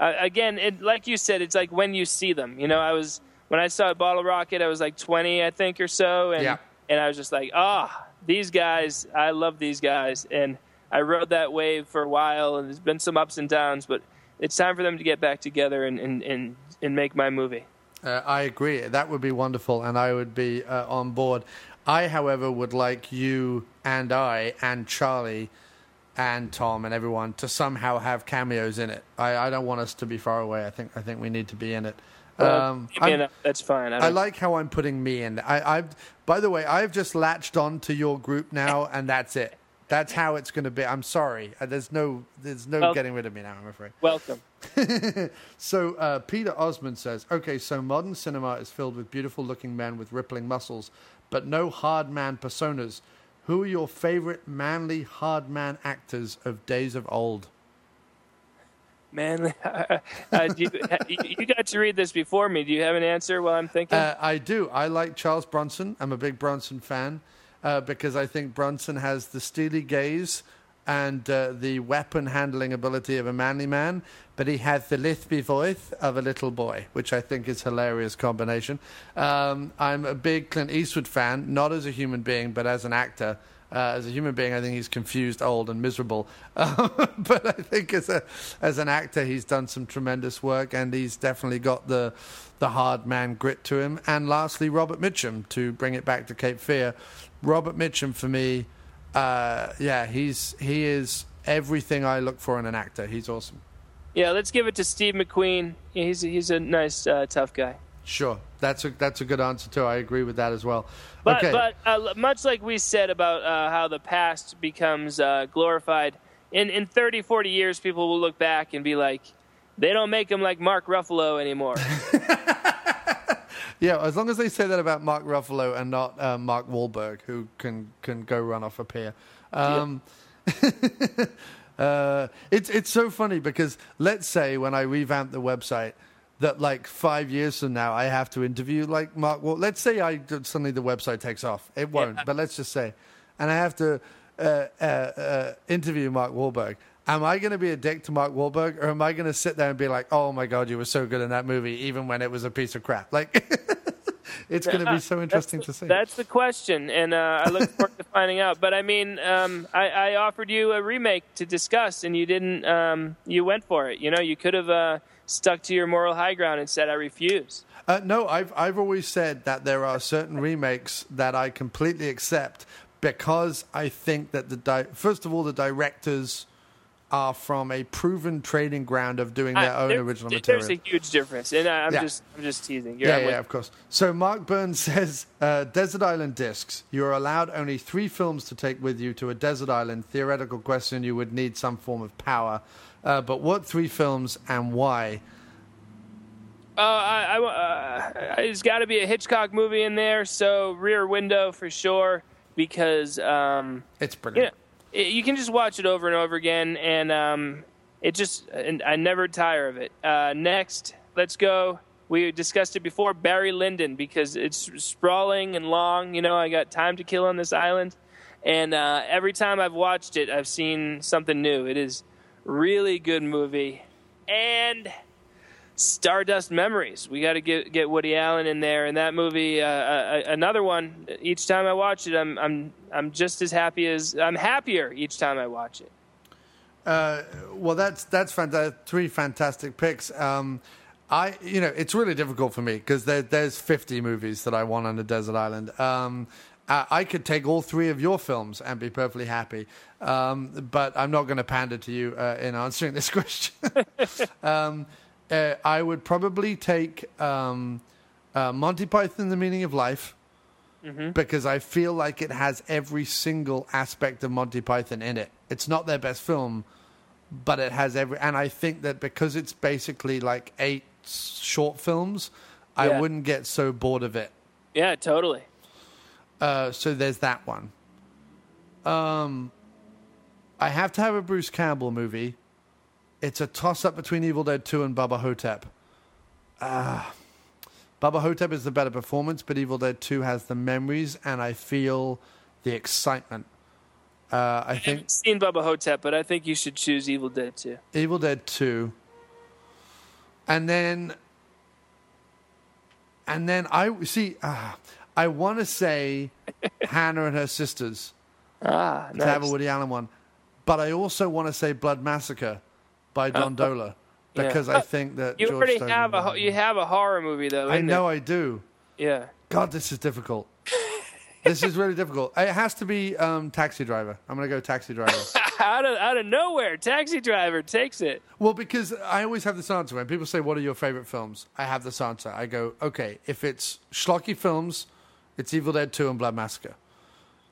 Speaker 4: uh, again, it, like you said, it's like when you see them. You know, I was when I saw Bottle Rocket, I was like 20, I think, or so, and
Speaker 1: Yeah.
Speaker 4: and I was just like, ah, these guys, I love these guys, and I rode that wave for a while, and there's been some ups and downs, but it's time for them to get back together and and and, and make my movie.
Speaker 1: Uh, I agree. That would be wonderful, and I would be uh, on board. I, however, would like you and I and Charlie and Tom and everyone to somehow have cameos in it. I, I don't want us to be far away. I think I think we need to be in it.
Speaker 4: Well, give me
Speaker 1: I'm-
Speaker 4: that's fine. I,
Speaker 1: I like how I'm putting me in. I, I've, by the way, I've just latched on to your group now, and that's it. That's how it's going to be. I'm sorry. Uh, There's no, there's no
Speaker 4: Well-
Speaker 1: getting rid of me now. I'm afraid.
Speaker 4: welcome.
Speaker 1: So uh, Peter Osmond says, okay, so modern cinema is filled with beautiful-looking men with rippling muscles, but no hard man personas. Who are your favorite manly hard man actors of days of old?
Speaker 4: Man, uh, do you, you got to read this before me. Do you have an answer while I'm thinking?
Speaker 1: Uh, I do. I like Charles Bronson. I'm a big Bronson fan uh, because I think Bronson has the steely gaze and uh, the weapon handling ability of a manly man, but he has the lispy voice of a little boy, which I think is a hilarious combination. Um, I'm a big Clint Eastwood fan, not as a human being, but as an actor. Uh, as a human being, I think he's confused, old, and miserable. Um, but I think as a as an actor, he's done some tremendous work, and he's definitely got the the hard man grit to him. And lastly, Robert Mitchum to bring it back to Cape Fear. Robert Mitchum for me, uh, yeah, he's he is everything I look for in an actor. He's awesome.
Speaker 4: yeah, let's give it to Steve McQueen. He's he's a nice, uh, tough guy.
Speaker 1: Sure, that's a that's a good answer too. I agree with that as well.
Speaker 4: But
Speaker 1: okay,
Speaker 4: but uh, much like we said about uh, how the past becomes uh, glorified, in in 30, 40 years, people will look back and be like, they don't make him like Mark Ruffalo anymore.
Speaker 1: yeah, as long as they say that about Mark Ruffalo and not uh, Mark Wahlberg, who can can go run off a pier. Um, uh, it's it's so funny because let's say when I revamp the website that like five years from now I have to interview like Mark. Well, let's say I suddenly the website takes off. It won't,
Speaker 4: Yeah.
Speaker 1: but let's just say, and I have to uh, uh, uh, interview Mark Wahlberg. Am I going to be a dick to Mark Wahlberg, or am I going to sit there and be like, "Oh my god, you were so good in that movie, even when it was a piece of crap"? Like, it's going to be so interesting to see.
Speaker 4: That's the question, and uh, I look forward to finding out. But I mean, um, I, I offered you a remake to discuss, and you didn't. Um, you went for it. You know, you could have uh, stuck to your moral high ground and said, "I refuse."
Speaker 1: Uh, no, I've I've always said that there are certain remakes that I completely accept because I think that the di- first of all the directors are from a proven trading ground of doing their
Speaker 4: I-
Speaker 1: own original
Speaker 4: There's
Speaker 1: material.
Speaker 4: a huge difference, and I- I'm
Speaker 1: Yeah.
Speaker 4: just I'm just teasing. You're,
Speaker 1: Yeah,
Speaker 4: I'm with-
Speaker 1: yeah, of course. So Mark Burns says, uh, Desert Island Discs. You are allowed only three films to take with you to a desert island. Theoretical question, you would need some form of power. Uh, but what three films and why?
Speaker 4: Uh, I, I, uh, there's got to be a Hitchcock movie in there, so Rear Window for sure, because um,
Speaker 1: It's
Speaker 4: you
Speaker 1: brilliant.
Speaker 4: know, it, you can just watch it over and over again, and um, it just and I never tire of it. Uh, next, let's go. We discussed it before, Barry Lyndon, because it's sprawling and long. You know, I got time to kill on this island, and uh, every time I've watched it, I've seen something new. It is really good movie, and Stardust Memories. We got to get get Woody Allen in there, and that movie, uh, uh, another one. Each time I watch it, I'm I'm I'm just as happy as I'm happier each time I watch it.
Speaker 1: Uh, well, that's that's fanta- three fantastic picks. Um, I, you know, it's really difficult for me because there, there's 50 movies that I want on a desert island. Um, I, I could take all three of your films and be perfectly happy, um, but I'm not going to pander to you uh, in answering this question. um, uh, I would probably take um, uh, Monty Python: The Meaning of Life. Because I feel like it has every single aspect of Monty Python in it. It's not their best film, but it has every and i think that because it's basically like eight short films i wouldn't get so bored of it
Speaker 4: Yeah, totally.
Speaker 1: uh, so there's that one um i have to have a bruce campbell movie it's a toss up between evil dead 2 and bubba ho-tep uh, bubba ho-tep is the better performance but evil dead 2 has the memories and i feel the excitement uh, i
Speaker 4: I
Speaker 1: think
Speaker 4: haven't seen Bubba Ho-Tep, but I think you should choose Evil Dead 2.
Speaker 1: Evil Dead 2. And then and then I see uh, I want to say Hannah and her sisters
Speaker 4: Ah,
Speaker 1: to have a. Woody Allen one, but I also want to say Blood Massacre by Don Dohler
Speaker 4: yeah.
Speaker 1: because I think that
Speaker 4: You
Speaker 1: George
Speaker 4: already
Speaker 1: Stone-
Speaker 4: have a ho- you have a horror movie though.
Speaker 1: I know
Speaker 4: there.
Speaker 1: I do.
Speaker 4: Yeah.
Speaker 1: God, this is difficult. this is really difficult. It has to be um, Taxi Driver. I'm going to go Taxi Driver.
Speaker 4: out of out of nowhere, Taxi Driver takes it.
Speaker 1: Well, because I always have this answer when people say, "What are your favorite films?" I have this answer. I go, "Okay, if it's schlocky films, it's Evil Dead Two and Blood Massacre.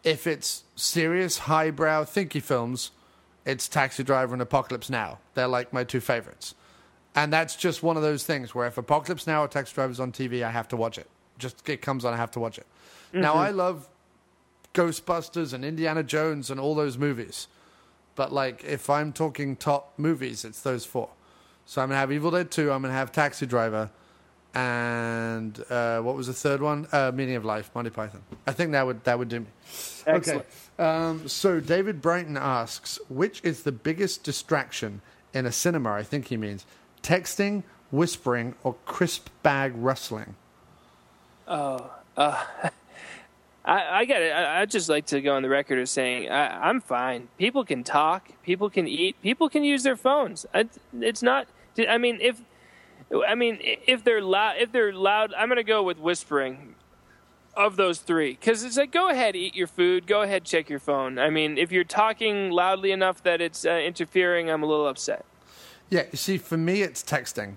Speaker 1: If it's serious, highbrow, thinky films, it's Taxi Driver and Apocalypse Now. They're like my two favorites." And that's just one of those things where if Apocalypse Now or Taxi Driver's on TV, I have to watch it. Just it comes on, I have to watch it. Now I love Ghostbusters and Indiana Jones and all those movies. But like, if I'm talking top movies, it's those four. So I'm gonna have Evil Dead Two. I'm gonna have Taxi Driver, and uh, what was the third one? Uh, Meaning of Life, Monty Python. I think that would that would do me.
Speaker 4: Excellent.
Speaker 1: Okay. Um, so David Brighton asks, which is the biggest distraction in a cinema? I think he means texting, whispering, or crisp bag rustling.
Speaker 4: I, I get it. I, I'd just like to go on the record as saying I, I'm fine. People can talk. People can eat. People can use their phones. I, it's not. I mean, if I mean if they're loud, if they're loud, I'm going to go with whispering. Of those three, because it's like, go ahead, eat your food. Go ahead, check your phone. I mean, if you're talking loudly enough that it's uh, interfering, I'm a little upset.
Speaker 1: Yeah, you see, for me, it's texting.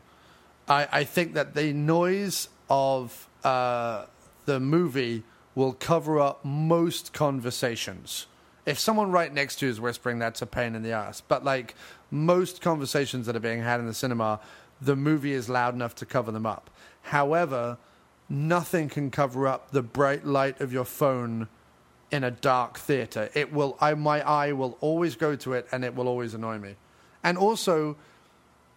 Speaker 1: I, I think that the noise of uh, the movie will cover up most conversations. If someone right next to you is whispering, that's a pain in the ass. But like most conversations that are being had in the cinema, the movie is loud enough to cover them up. However, nothing can cover up the bright light of your phone in a dark theater. It will I my eye will always go to it and it will always annoy me. And also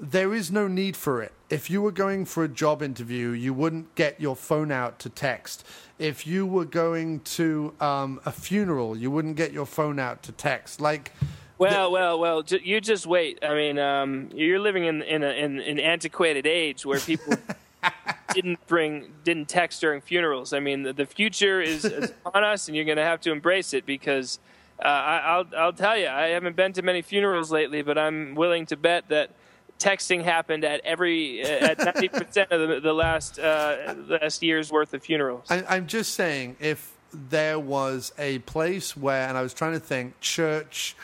Speaker 1: there is no need for it. If you were going for a job interview, you wouldn't get your phone out to text. If you were going to um, a funeral, you wouldn't get your phone out to text. Like,
Speaker 4: Well, well, well. Ju- you just wait. I mean, um, you're living in in, a, in an antiquated age where people didn't bring didn't text during funerals. I mean, the, the future is, is on us, and you're going to have to embrace it because uh, I, I'll I'll tell you, I haven't been to many funerals lately, but I'm willing to bet that texting happened at every at 90 percent of the, the last uh, last year's worth of funerals.
Speaker 1: I, I'm just saying, if there was a place where, and I was trying to think, church,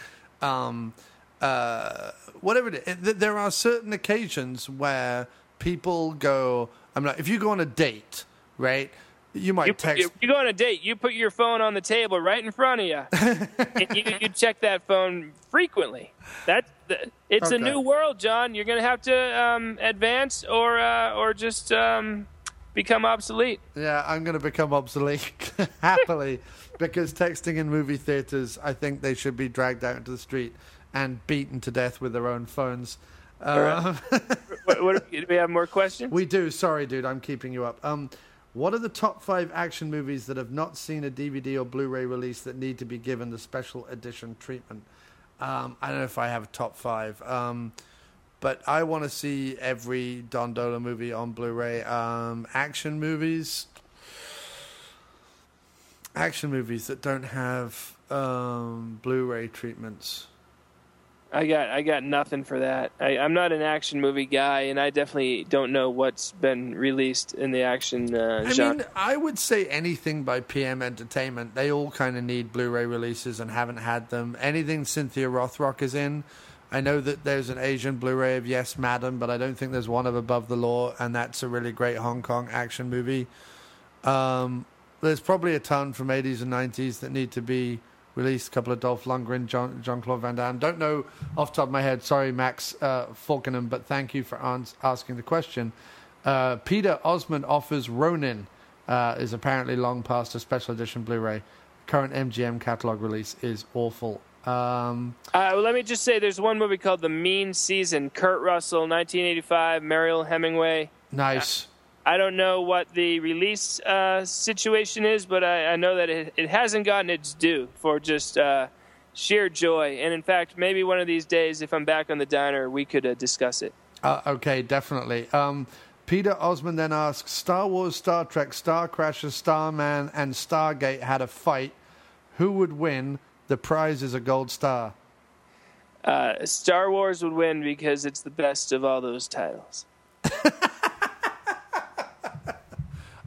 Speaker 1: um, uh, whatever it is, there are certain occasions where people go. I'm not. If you go on a date, right? You might
Speaker 4: You,
Speaker 1: text.
Speaker 4: you, you go on a date, you put your phone on the table right in front of you, and you, you check that phone frequently. That th- it's a new world, John. You're going to have to um, advance or uh, or just um, become obsolete.
Speaker 1: Yeah, I'm going to become obsolete happily because texting in movie theaters, I think they should be dragged out into the street and beaten to death with their own phones. Uh,
Speaker 4: what, what, do we have more questions?
Speaker 1: we do. Sorry, dude, I'm keeping you up. Um, what are the top five action movies that have not seen a DVD or Blu-ray release that need to be given the special edition treatment? Um, I don't know if I have a top five. Um, but I want to see every Don Dohler movie on Blu-ray. Um, action movies, action movies that don't have um, Blu-ray treatments.
Speaker 4: I got I got nothing for that. I, I'm not an action movie guy, and I definitely don't know what's been released in the action uh,
Speaker 1: I
Speaker 4: genre.
Speaker 1: mean, I would say anything by PM Entertainment. They all kind of need Blu-ray releases and haven't had them. Anything Cynthia Rothrock is in. I know that there's an Asian Blu-ray of Yes, Madam, but I don't think there's one of Above the Law, and that's a really great Hong Kong action movie. Um, there's probably a ton from 80s and 90s that need to be released. A couple of Dolph Lundgren, John, Jean-Claude Van Damme. Don't know off the top of my head. Sorry, Max uh, Falkenham, but thank you for ans- asking the question. Uh, Peter Osmond offers Ronin uh, is apparently long past a special edition Blu-ray. Current MGM catalog release is awful. Um,
Speaker 4: Uh, well, let me just say, there's one movie called The Mean Season. Kurt Russell, 1985. Mariel Hemingway.
Speaker 1: nice.
Speaker 4: I don't know what the release uh, situation is, but I, I know that it, it hasn't gotten its due for just uh, sheer joy. And in fact, maybe one of these days, if I'm back on the diner, we could uh, discuss it.
Speaker 1: Uh, okay, definitely. Um, Peter Osmond then asks Star Wars, Star Trek, Star Crasher, Starman, and Stargate had a fight. Who would win? The prize is a gold star.
Speaker 4: Uh, Star Wars would win because it's the best of all those titles.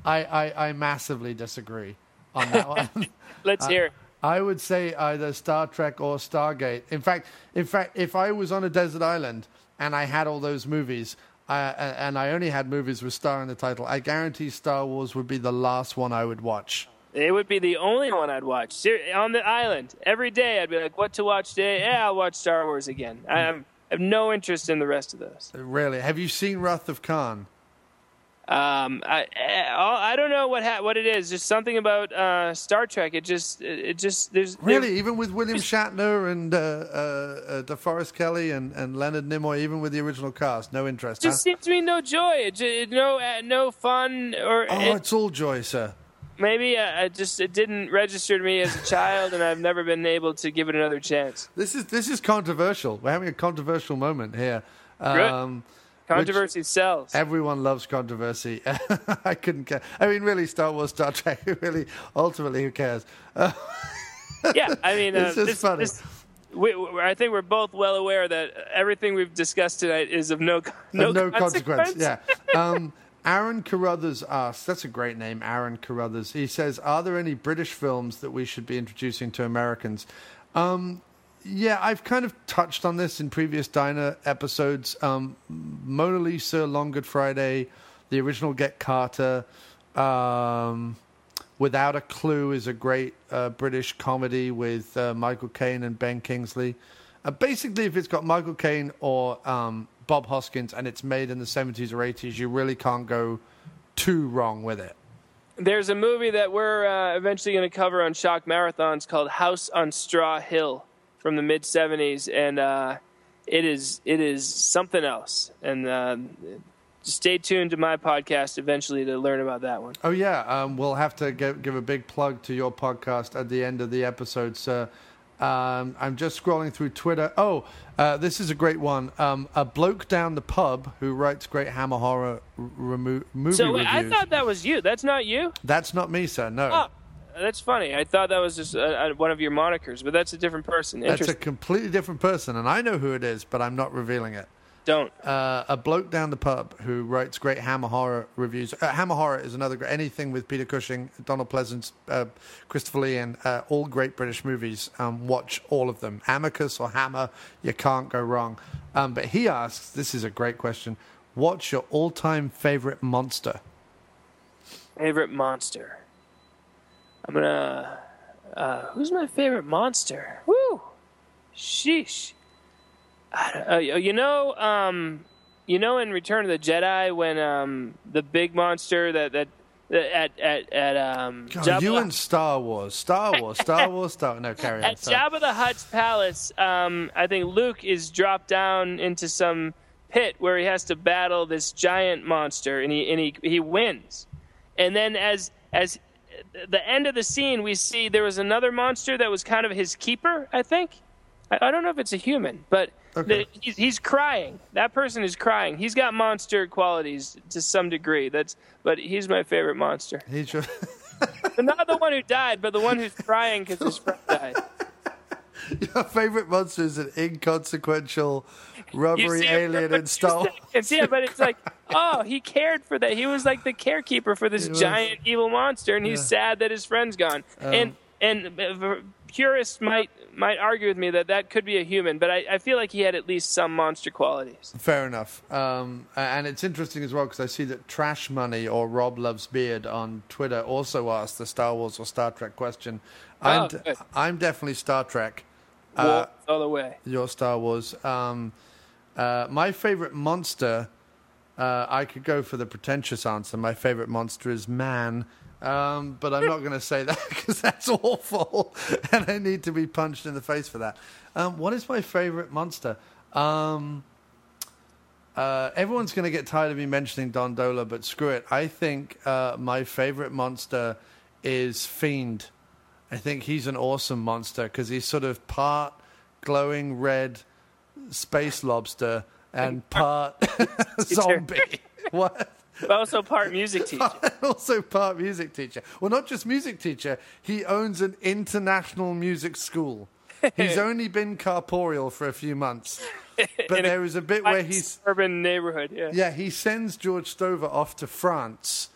Speaker 1: I, I, I massively disagree on that one.
Speaker 4: Let's hear.
Speaker 1: I would say either Star Trek or Stargate. In fact, in fact, if I was on a desert island and I had all those movies, uh, and I only had movies with Star in the title, I guarantee Star Wars would be the last one I would watch.
Speaker 4: It would be the only one I'd watch Ser- on the island every day. I'd be like, "What to watch today? Yeah, I'll watch Star Wars again." I I have no interest in the rest of those.
Speaker 1: Really, have you seen Wrath of Khan?
Speaker 4: Um, I I don't know what ha- what it is. Just something about uh, Star Trek. It just it just there's there-
Speaker 1: Really, even with William Shatner and uh, uh, uh, DeForest Kelley and, and Leonard Nimoy, even with the original cast, no interest.
Speaker 4: just
Speaker 1: huh?
Speaker 4: seems to me no joy. It ju- no uh, no fun or
Speaker 1: Oh,
Speaker 4: it-
Speaker 1: it's all joy, sir.
Speaker 4: maybe uh, I just it didn't register to me as a child, and I've never been able to give it another chance.
Speaker 1: This is this is controversial. We're having a controversial moment here. Um,
Speaker 4: Controversy sells.
Speaker 1: Everyone loves controversy. I couldn't care. I mean, really, Star Wars, Star Trek. Really, ultimately, who cares?
Speaker 4: yeah, I mean, uh,
Speaker 1: It's just
Speaker 4: this,
Speaker 1: funny.
Speaker 4: this- we, we- I think we're both well aware that everything we've discussed tonight is of no no,
Speaker 1: no consequence.
Speaker 4: consequence.
Speaker 1: Yeah. Um, Aaron Carruthers asks, that's a great name, Aaron Carruthers. He says, Are there any British films that we should be introducing to Americans? Um, yeah, I've kind of touched on this in previous Diner episodes. Um, Mona Lisa, Long Good Friday, the original Get Carter, um, Without a Clue is a great uh, British comedy with uh, Michael Caine and Ben Kingsley. Uh, basically, if it's got Michael Caine or um, Bob Hoskins and it's made in the 70s or 80s, you really can't go too wrong with it.
Speaker 4: There's a movie that we're uh, eventually going to cover on Shock Marathons called House on Straw Hill from the mid '70s, and uh, it is it is something else. And uh, stay tuned to my podcast eventually to learn about that one.
Speaker 1: Oh, yeah. Um, we'll have to give, give a big plug to your podcast at the end of the episode, sir. Um, I'm just scrolling through Twitter. Oh, uh, this is a great one. Um, a bloke down the pub who writes great Hammer horror remo- movie
Speaker 4: So wait, I thought that was you. That's not you.
Speaker 1: That's not me, sir. No.
Speaker 4: Oh, that's funny. I thought that was just uh, uh, one of your monikers, but that's a different person.
Speaker 1: That's a completely different person, and I know who it is, but I'm not revealing it.
Speaker 4: Don't.
Speaker 1: Uh, a bloke down the pub who writes great Hammer horror reviews. Uh, Hammer horror is another great anything with Peter Cushing, Donald Pleasence, uh, Christopher Lee, and uh, all great British movies. Um, watch all of them. Amicus or Hammer, you can't go wrong. Um, but he asks, this is a great question. What's your all-time favorite monster?
Speaker 4: Favorite monster. I'm gonna. Uh, who's my favorite monster? Woo! Sheesh. I don't, uh, you know, um, you know, in Return of the Jedi, when um, the big monster that that, that at at at um,
Speaker 1: God,
Speaker 4: Jabba,
Speaker 1: you and Star Wars, Star Wars, Star Wars, Star. No, carry on.
Speaker 4: at
Speaker 1: sorry.
Speaker 4: Jabba the Hutt's palace, um, I think Luke is dropped down into some pit where he has to battle this giant monster, and he and he he wins. And then as as the end of the scene, we see there was another monster that was kind of his keeper. I think. I, I don't know if it's a human, but
Speaker 1: Okay.
Speaker 4: the, he's, he's crying. That person is crying. He's got monster qualities to some degree. That's but he's my favorite monster.
Speaker 1: He's
Speaker 4: But not the one who died, but the one who's crying because his friend died.
Speaker 1: your favorite monster is an inconsequential rubbery
Speaker 4: see him for
Speaker 1: alien in Star Wars.
Speaker 4: Yeah, but it's like, oh, he cared for that. He was like the carekeeper for this giant evil monster, and he's
Speaker 1: Yeah.
Speaker 4: sad that his friend's gone.
Speaker 1: Um,
Speaker 4: and and uh, purists might might argue with me that that could be a human, but I, I feel like he had at least some monster qualities.
Speaker 1: Fair enough. Um, and it's interesting as well because I see that Trash Money or Rob Loves Beard on Twitter also asked the Star Wars or Star Trek question. I'm,
Speaker 4: Oh,
Speaker 1: I'm definitely Star Trek.
Speaker 4: Wolf all the way.
Speaker 1: Your Star Wars. Um, uh, my favorite monster, uh, I could go for the pretentious answer. My favorite monster is man. Um, but I'm not going to say that because that's awful, and I need to be punched in the face for that. Um, what is my favorite monster? Um, uh, everyone's going to get tired of me mentioning Don Dohler, but screw it. I think uh, my favorite monster is Fiend. I think he's an awesome monster because he's sort of part glowing red space lobster and part zombie. what?
Speaker 4: But also part music teacher.
Speaker 1: also part music teacher. Well, not just music teacher. He owns an international music school. He's only been corporeal for a few months, but
Speaker 4: In
Speaker 1: there is a bit where he's
Speaker 4: urban neighborhood. Yeah.
Speaker 1: yeah, he sends George Stover off to France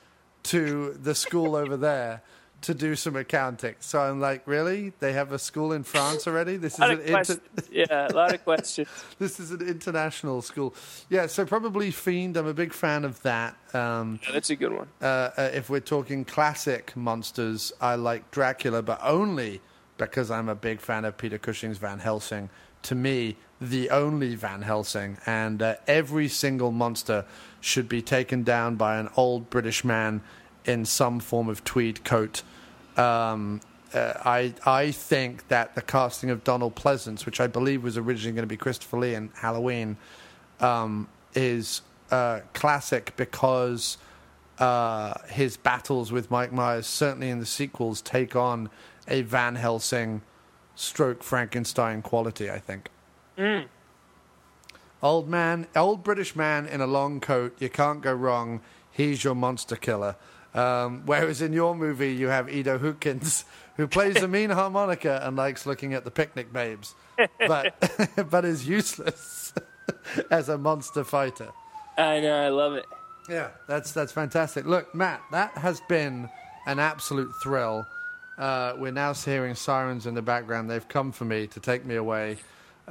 Speaker 1: to the school over there to do some accounting. So I'm like, really? They have a school in France already? This is
Speaker 4: A lot
Speaker 1: an
Speaker 4: of
Speaker 1: inter-
Speaker 4: yeah, a lot of questions.
Speaker 1: this is an international school. Yeah, so probably Fiend. I'm a big fan of that. Um,
Speaker 4: Yeah, that's a good one.
Speaker 1: uh, uh, if we're talking classic monsters, I like Dracula, but only because I'm a big fan of Peter Cushing's Van Helsing. To me, the only Van Helsing, and uh, every single monster should be taken down by an old British man in some form of tweed coat. Um, uh, I I think that the casting of Donald Pleasence, which I believe was originally going to be Christopher Lee in Halloween, um, is uh, classic because uh, his battles with Mike Myers, certainly in the sequels, take on a Van Helsing stroke Frankenstein quality, I think. Old man, old British man in a long coat, you can't go wrong. He's your monster killer. Um, whereas in your movie, you have Edo Hootkins, who plays the mean harmonica and likes looking at the picnic babes, but but is useless as a monster fighter.
Speaker 4: I know. I love it.
Speaker 1: Yeah, that's that's fantastic. Look, Matt, that has been an absolute thrill. Uh, we're now hearing sirens in the background. They've come for me to take me away.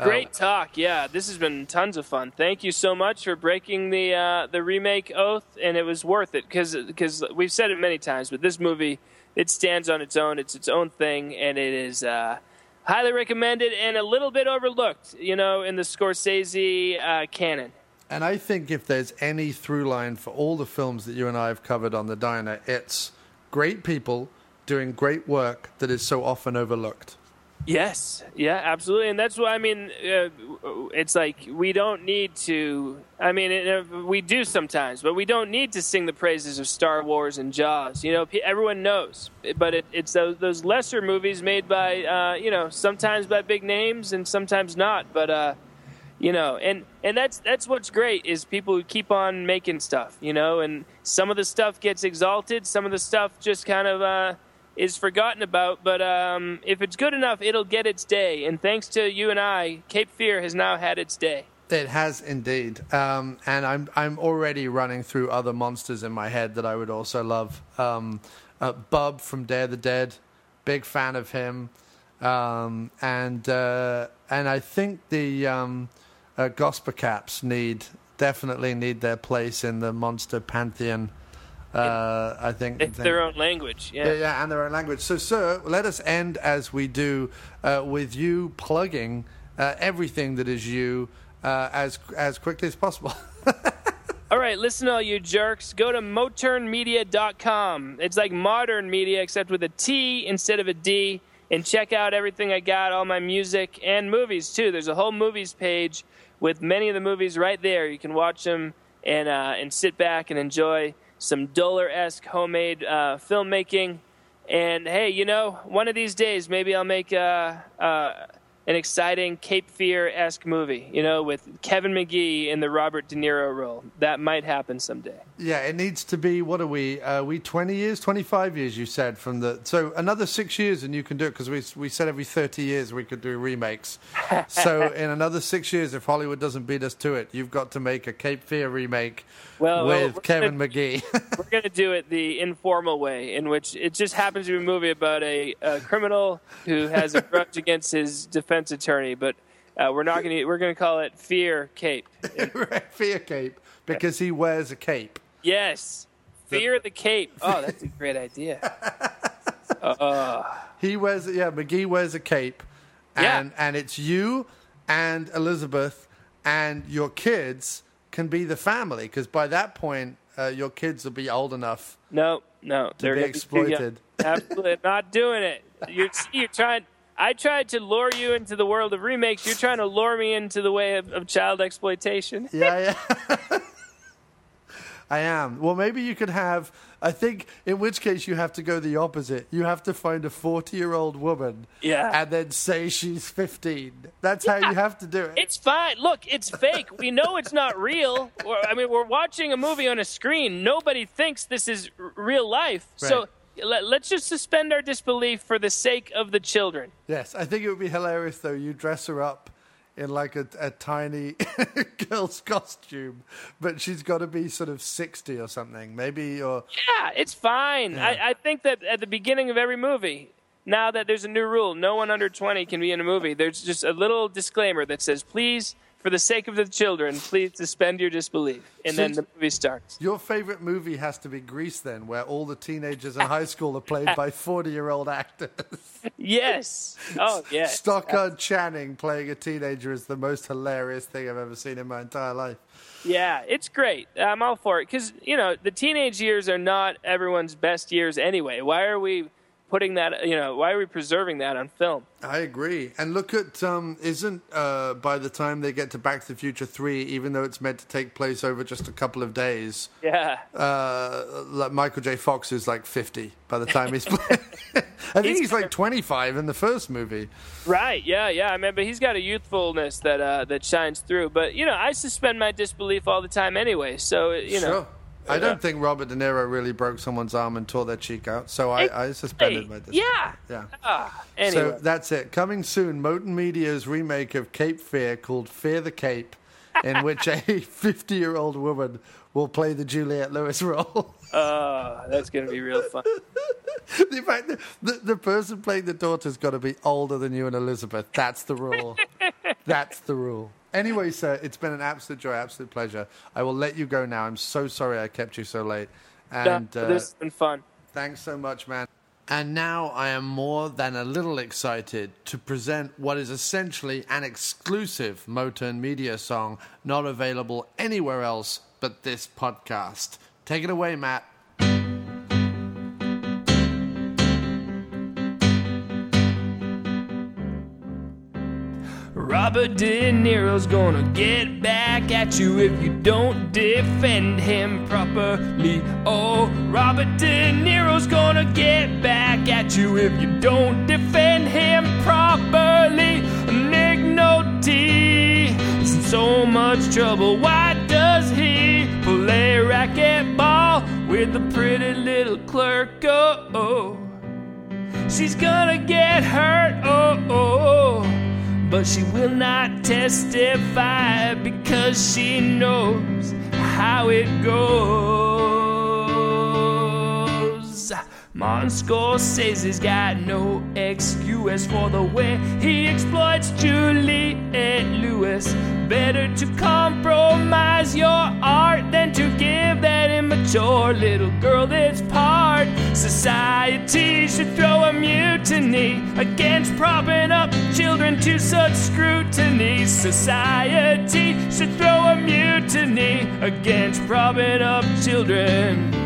Speaker 4: Great talk. Yeah, this has been tons of fun. Thank you so much for breaking the uh, the remake oath, and it was worth it because we've said it many times, but this movie it stands on its own. It's its own thing, and it is uh, highly recommended and a little bit overlooked, you know, in the Scorsese uh, canon.
Speaker 1: And I think if there's any through line for all the films that you and I have covered on the diner, it's great people doing great work that is so often overlooked.
Speaker 4: Yes, yeah, absolutely, and that's why I mean, uh, it's like we don't need to. I mean, it, uh, we do sometimes, but we don't need to sing the praises of Star Wars and Jaws. You know, everyone knows, but it, it's those, those lesser movies made by, uh, you know, sometimes by big names and sometimes not. But uh, you know, and and that's that's what's great is people who keep on making stuff. You know, and some of the stuff gets exalted, some of the stuff just kind of. Is forgotten about, but um, if it's good enough, it'll get its day. And thanks to you and I, Cape Fear has now had its day.
Speaker 1: It has indeed, um, and I'm I'm already running through other monsters in my head that I would also love. Um, uh, Bub from Day of the Dead, big fan of him, um, and uh, and I think the um, uh, Caps need definitely need their place in the monster pantheon. Uh, I think
Speaker 4: It's their own language. Yeah.
Speaker 1: yeah, yeah, and their own language. So, sir, let us end as we do uh, with you plugging uh, everything that is you uh, as as quickly as possible.
Speaker 4: All right, listen, all you jerks. Go to moternmedia.com. It's like modern media, except with a T instead of a D. And check out everything I got, all my music and movies, too. There's a whole movies page with many of the movies right there. You can watch them and, uh, and sit back and enjoy some Dohler esque homemade uh, filmmaking. And hey, you know, one of these days, maybe I'll make a, a, an exciting Cape Fear esque movie, you know, with Kevin McGee in the Robert De Niro role. That might happen someday.
Speaker 1: Yeah, it needs to be. What are we? Uh, we twenty years, twenty five years. You said from the so another six years, and you can do it because we we said every thirty years we could do remakes. so in another six years, if Hollywood doesn't beat us to it, you've got to make a Cape Fear remake
Speaker 4: Well, well,
Speaker 1: with
Speaker 4: we're
Speaker 1: Kevin
Speaker 4: gonna-
Speaker 1: McGee.
Speaker 4: We're going to do it the informal way, in which it just happens to be a movie about a, a criminal who has a grudge against his defense attorney, but uh, we're not going to. We're going to call it Fear Cape.
Speaker 1: Fear Cape because he wears a cape.
Speaker 4: Yes, Fear the Cape. Oh, that's a great idea.
Speaker 1: He wears yeah, McGee wears a cape,
Speaker 4: Yeah.
Speaker 1: and and it's you and Elizabeth and your kids can be the family because by that point uh, your kids will be old enough.
Speaker 4: No, no, they're
Speaker 1: be
Speaker 4: gonna too young.
Speaker 1: exploited.
Speaker 4: Absolutely not doing it. You're, you're trying. I tried to lure you into the world of remakes. You're trying to lure me into the way of, of child exploitation.
Speaker 1: Yeah, yeah. I am. Well, maybe you could have. I think in which case you have to go the opposite. You have to find a forty-year-old woman,
Speaker 4: Yeah.
Speaker 1: and then say she's fifteen. That's how you have to do it.
Speaker 4: It's fine. Look, it's fake. We know it's not real. We're- I mean, we're watching a movie on a screen. Nobody thinks this is r- real life. So let's just suspend our disbelief for the sake of the children.
Speaker 1: Yes, I think it would be hilarious though. You dress her up in like a, a tiny girl's costume, but she's got to be sort of sixty or something, maybe. Or
Speaker 4: Yeah, it's fine. I, I think that at the beginning of every movie, now that there's a new rule, no one under 20 can be in a movie, there's just a little disclaimer that says, please, for the sake of the children, please suspend your disbelief. And then the movie starts.
Speaker 1: your favorite movie has to be Grease, then, where all the teenagers in high school are played by forty-year-old actors.
Speaker 4: Yes. Oh, yes.
Speaker 1: Stockard Channing playing a teenager is the most hilarious thing I've ever seen in my entire life.
Speaker 4: Yeah, it's great. I'm all for it because you know the teenage years are not everyone's best years anyway. Why are we putting that? You know, why are we preserving that on film?
Speaker 1: I agree. And look at um, isn't uh, by the time they get to Back to the Future three, even though it's meant to take place over just a couple of days,
Speaker 4: Yeah,
Speaker 1: uh, like Michael J. Fox is like fifty by the time he's. I think he's like twenty five in the first movie.
Speaker 4: right. Yeah, yeah. I mean, but he's got a youthfulness that uh, that shines through. But you know, I suspend my disbelief all the time anyway. So you know,
Speaker 1: Sure. I don't think Robert De Niro really broke someone's arm and tore their cheek out, so I, I suspended my disbelief.
Speaker 4: yeah.
Speaker 1: Yeah.
Speaker 4: Ah, anyway,
Speaker 1: So that's it. Coming soon, Motern Media's remake of Cape Fear called Fear the Cape, in which a 50 year old woman will play the Juliette Lewis role.
Speaker 4: uh, that's gonna be real fun.
Speaker 1: In fact, the, the, the person playing the daughter's got to be older than you and Elizabeth. That's the rule. That's the rule. Anyway, sir, it's been an absolute joy, absolute pleasure. I will let you go now. I'm so sorry I kept you so late. And
Speaker 4: Yeah,
Speaker 1: uh,
Speaker 4: this has been fun.
Speaker 1: Thanks so much, man. And now I am more than a little excited to present what is essentially an exclusive Motern Media song not available anywhere else but this podcast. Take it away, Matt.
Speaker 4: Robert De Niro's gonna get back at you if you don't defend him properly. Oh, Robert De Niro's gonna get back at you if you don't defend him properly. Nick Nolte is in so much trouble. Why does he play racquetball with the pretty little clerk? Oh, oh. she's gonna get hurt. Oh, oh, oh. But she will not testify because she knows how it goes. Martin Scorsese's got no excuse for the way he exploits Juliette Lewis. Better to compromise your art than to give that immature little girl this part. Society should throw a mutiny against propping up children to such scrutiny. Society should throw a mutiny against propping up children